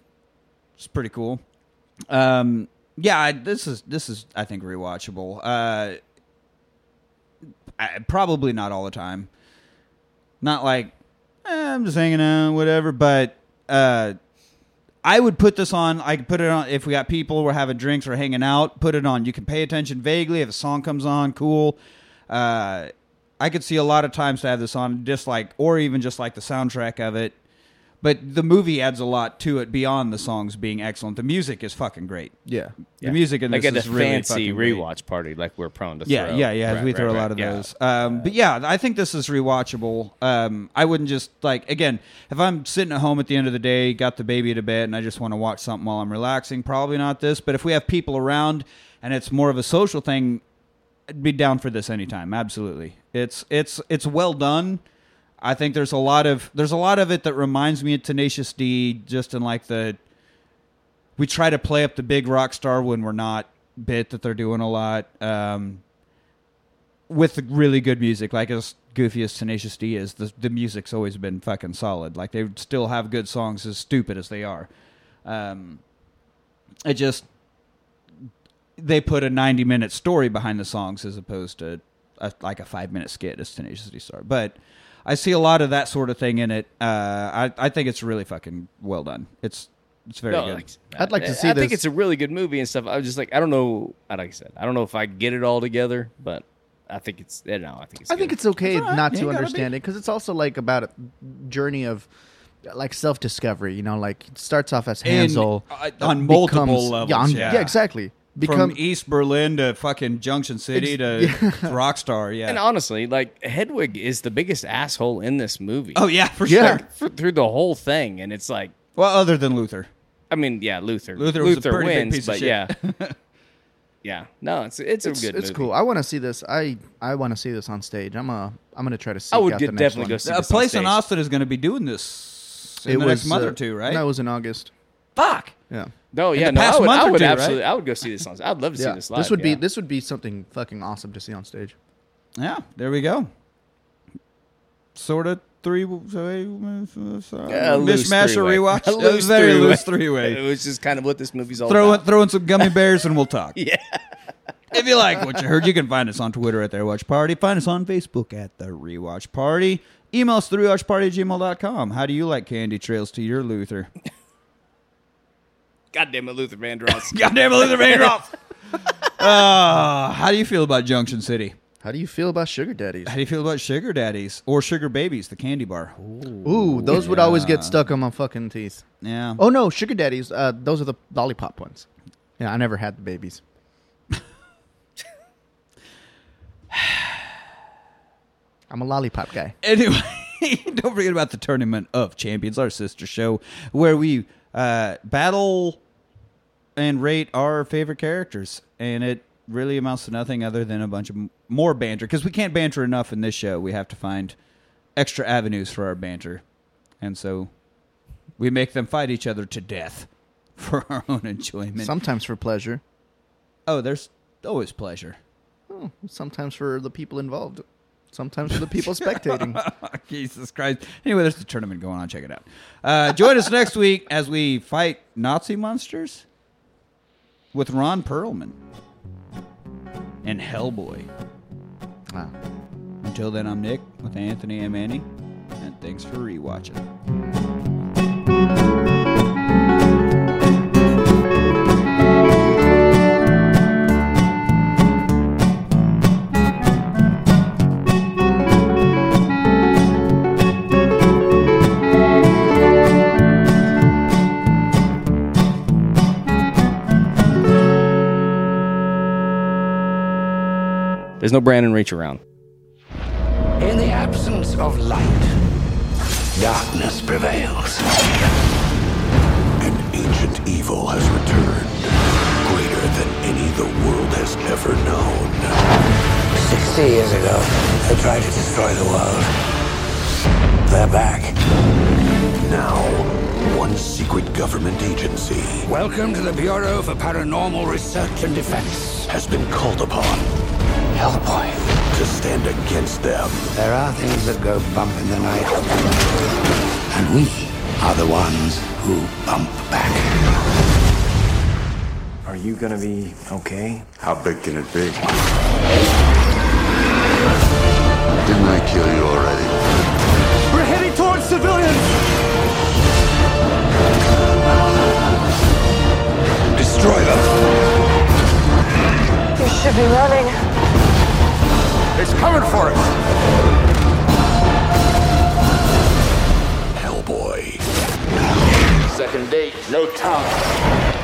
it's pretty cool. Um, yeah, I, this is this is I think rewatchable. Uh, I, probably not all the time. Not like eh, I'm just hanging out, whatever. But uh, I would put this on. I could put it on if we got people we're having drinks or hanging out. Put it on. You can pay attention vaguely if a song comes on. Cool. Uh, I could see a lot of times to have this on, just like, or even just like the soundtrack of it. But the movie adds a lot to it beyond the songs being excellent. The music is fucking great. Yeah, The music in like this at a is really fancy fucking great. rewatch party, like we're prone to. Yeah, throw. yeah, yeah. Right, we right, throw a right, lot of yeah. those. Um, but yeah, I think this is rewatchable. Um, I wouldn't just like again if I'm sitting at home at the end of the day, got the baby to bed, and I just want to watch something while I'm relaxing. Probably not this. But if we have people around and it's more of a social thing, I'd be down for this anytime. Absolutely. It's it's it's well done. I think there's a lot of there's a lot of it that reminds me of Tenacious D, just in like the we try to play up the big rock star when we're not bit that they're doing a lot um, with really good music like as goofy as tenacious d is the, the music's always been fucking solid. Like they still have good songs as stupid as they are. Um, it just they put a 90 minute story behind the songs as opposed to a, like a five minute skit as tenacious d star. But i see a lot of that sort of thing in it uh, I, I think it's really fucking well done it's it's very No, good like, I'd like to see I think it's a really good movie and stuff. I was just like, I don't know. Like I said, I don't know if I get it all together, but I think it's. I don't know. I think it's. I think it's okay It's all right. not You to ain't gotta understand it because it's also like about a journey of like self discovery. You know, like it starts off as In- Hansel uh, on multiple levels, Yeah, on- yeah. yeah, exactly. Become from East Berlin to fucking Junction City to Rockstar. Yeah. And honestly, like Hedwig is the biggest asshole in this movie. oh yeah, for Yeah. sure. For- through the whole thing, and it's like, Well, other than Luther. I mean, yeah, Luther. Luther was a pretty big wins, piece of but shit. yeah, yeah. No, it's it's a good. it's movie. cool. I want to see this. I I want to see this on stage. I'm a I'm gonna try to see. I would out get- the next definitely one. go see A this on place in stage. Austin is going to be doing this in the next month uh, or two, right? That was in August. Fuck. Yeah, No, yeah, no. I would, month I would two, right? absolutely. I would go see this on. I'd love to yeah. see this live. this would be this would be something fucking awesome to see on stage. Yeah, there we go. Sort of three. Uh, Yeah, a loose mishmash or three-way. rewatch. A It was very three-way. loose three way. It was just kind of what this movie's all Throw in, about. throw in some gummy bears and we'll talk. Yeah. If you like what you heard, you can find us on Twitter at The Rewatch Party. Find us on Facebook at The Rewatch Party. Email us the rewatchparty at gmail.com. How do you like candy trails to your Luther? Goddamn it, Luther Vandross. Goddamn it, Luther Vandross! uh, how do you feel about Junction City? How do you feel about sugar daddies? How do you feel about sugar daddies or sugar babies, the candy bar? Ooh, those would always get stuck on my fucking teeth. Yeah. Oh no, sugar daddies. Uh, those are the lollipop ones. Yeah, I never had the babies. I'm a lollipop guy. Anyway, don't forget about the Tournament of Champions, our sister show, where we uh, battle and rate our favorite characters. And it really amounts to nothing other than a bunch of m- more banter. Because we can't banter enough in this show. We have to find extra avenues for our banter. And so we make them fight each other to death for our own enjoyment. Sometimes for pleasure. oh, there's always pleasure. Sometimes for the people involved. Sometimes for the people spectating. Jesus Christ. Anyway, there's the tournament going on. Check it out. Uh, join us next week as we fight Nazi monsters with Ron Perlman and Hellboy. Wow. Until then, I'm Nick with Anthony and Manny, and thanks for rewatching. There's no Brandon Reach around. In the absence of light, darkness prevails. An ancient evil has returned, greater than any the world has ever known. Sixty years ago, they tried to destroy the world. They're back. Now, one secret government agency Welcome to the Bureau for Paranormal Research and Defense. has been called upon Hellboy. to stand against them. There are things that go bump in the night. And we are the ones who bump back. Are you gonna be okay? How big can it be? Didn't I kill you already? We're heading towards civilians! Destroy them! You should be running. It's coming for us! Hellboy. Second date, no tongue.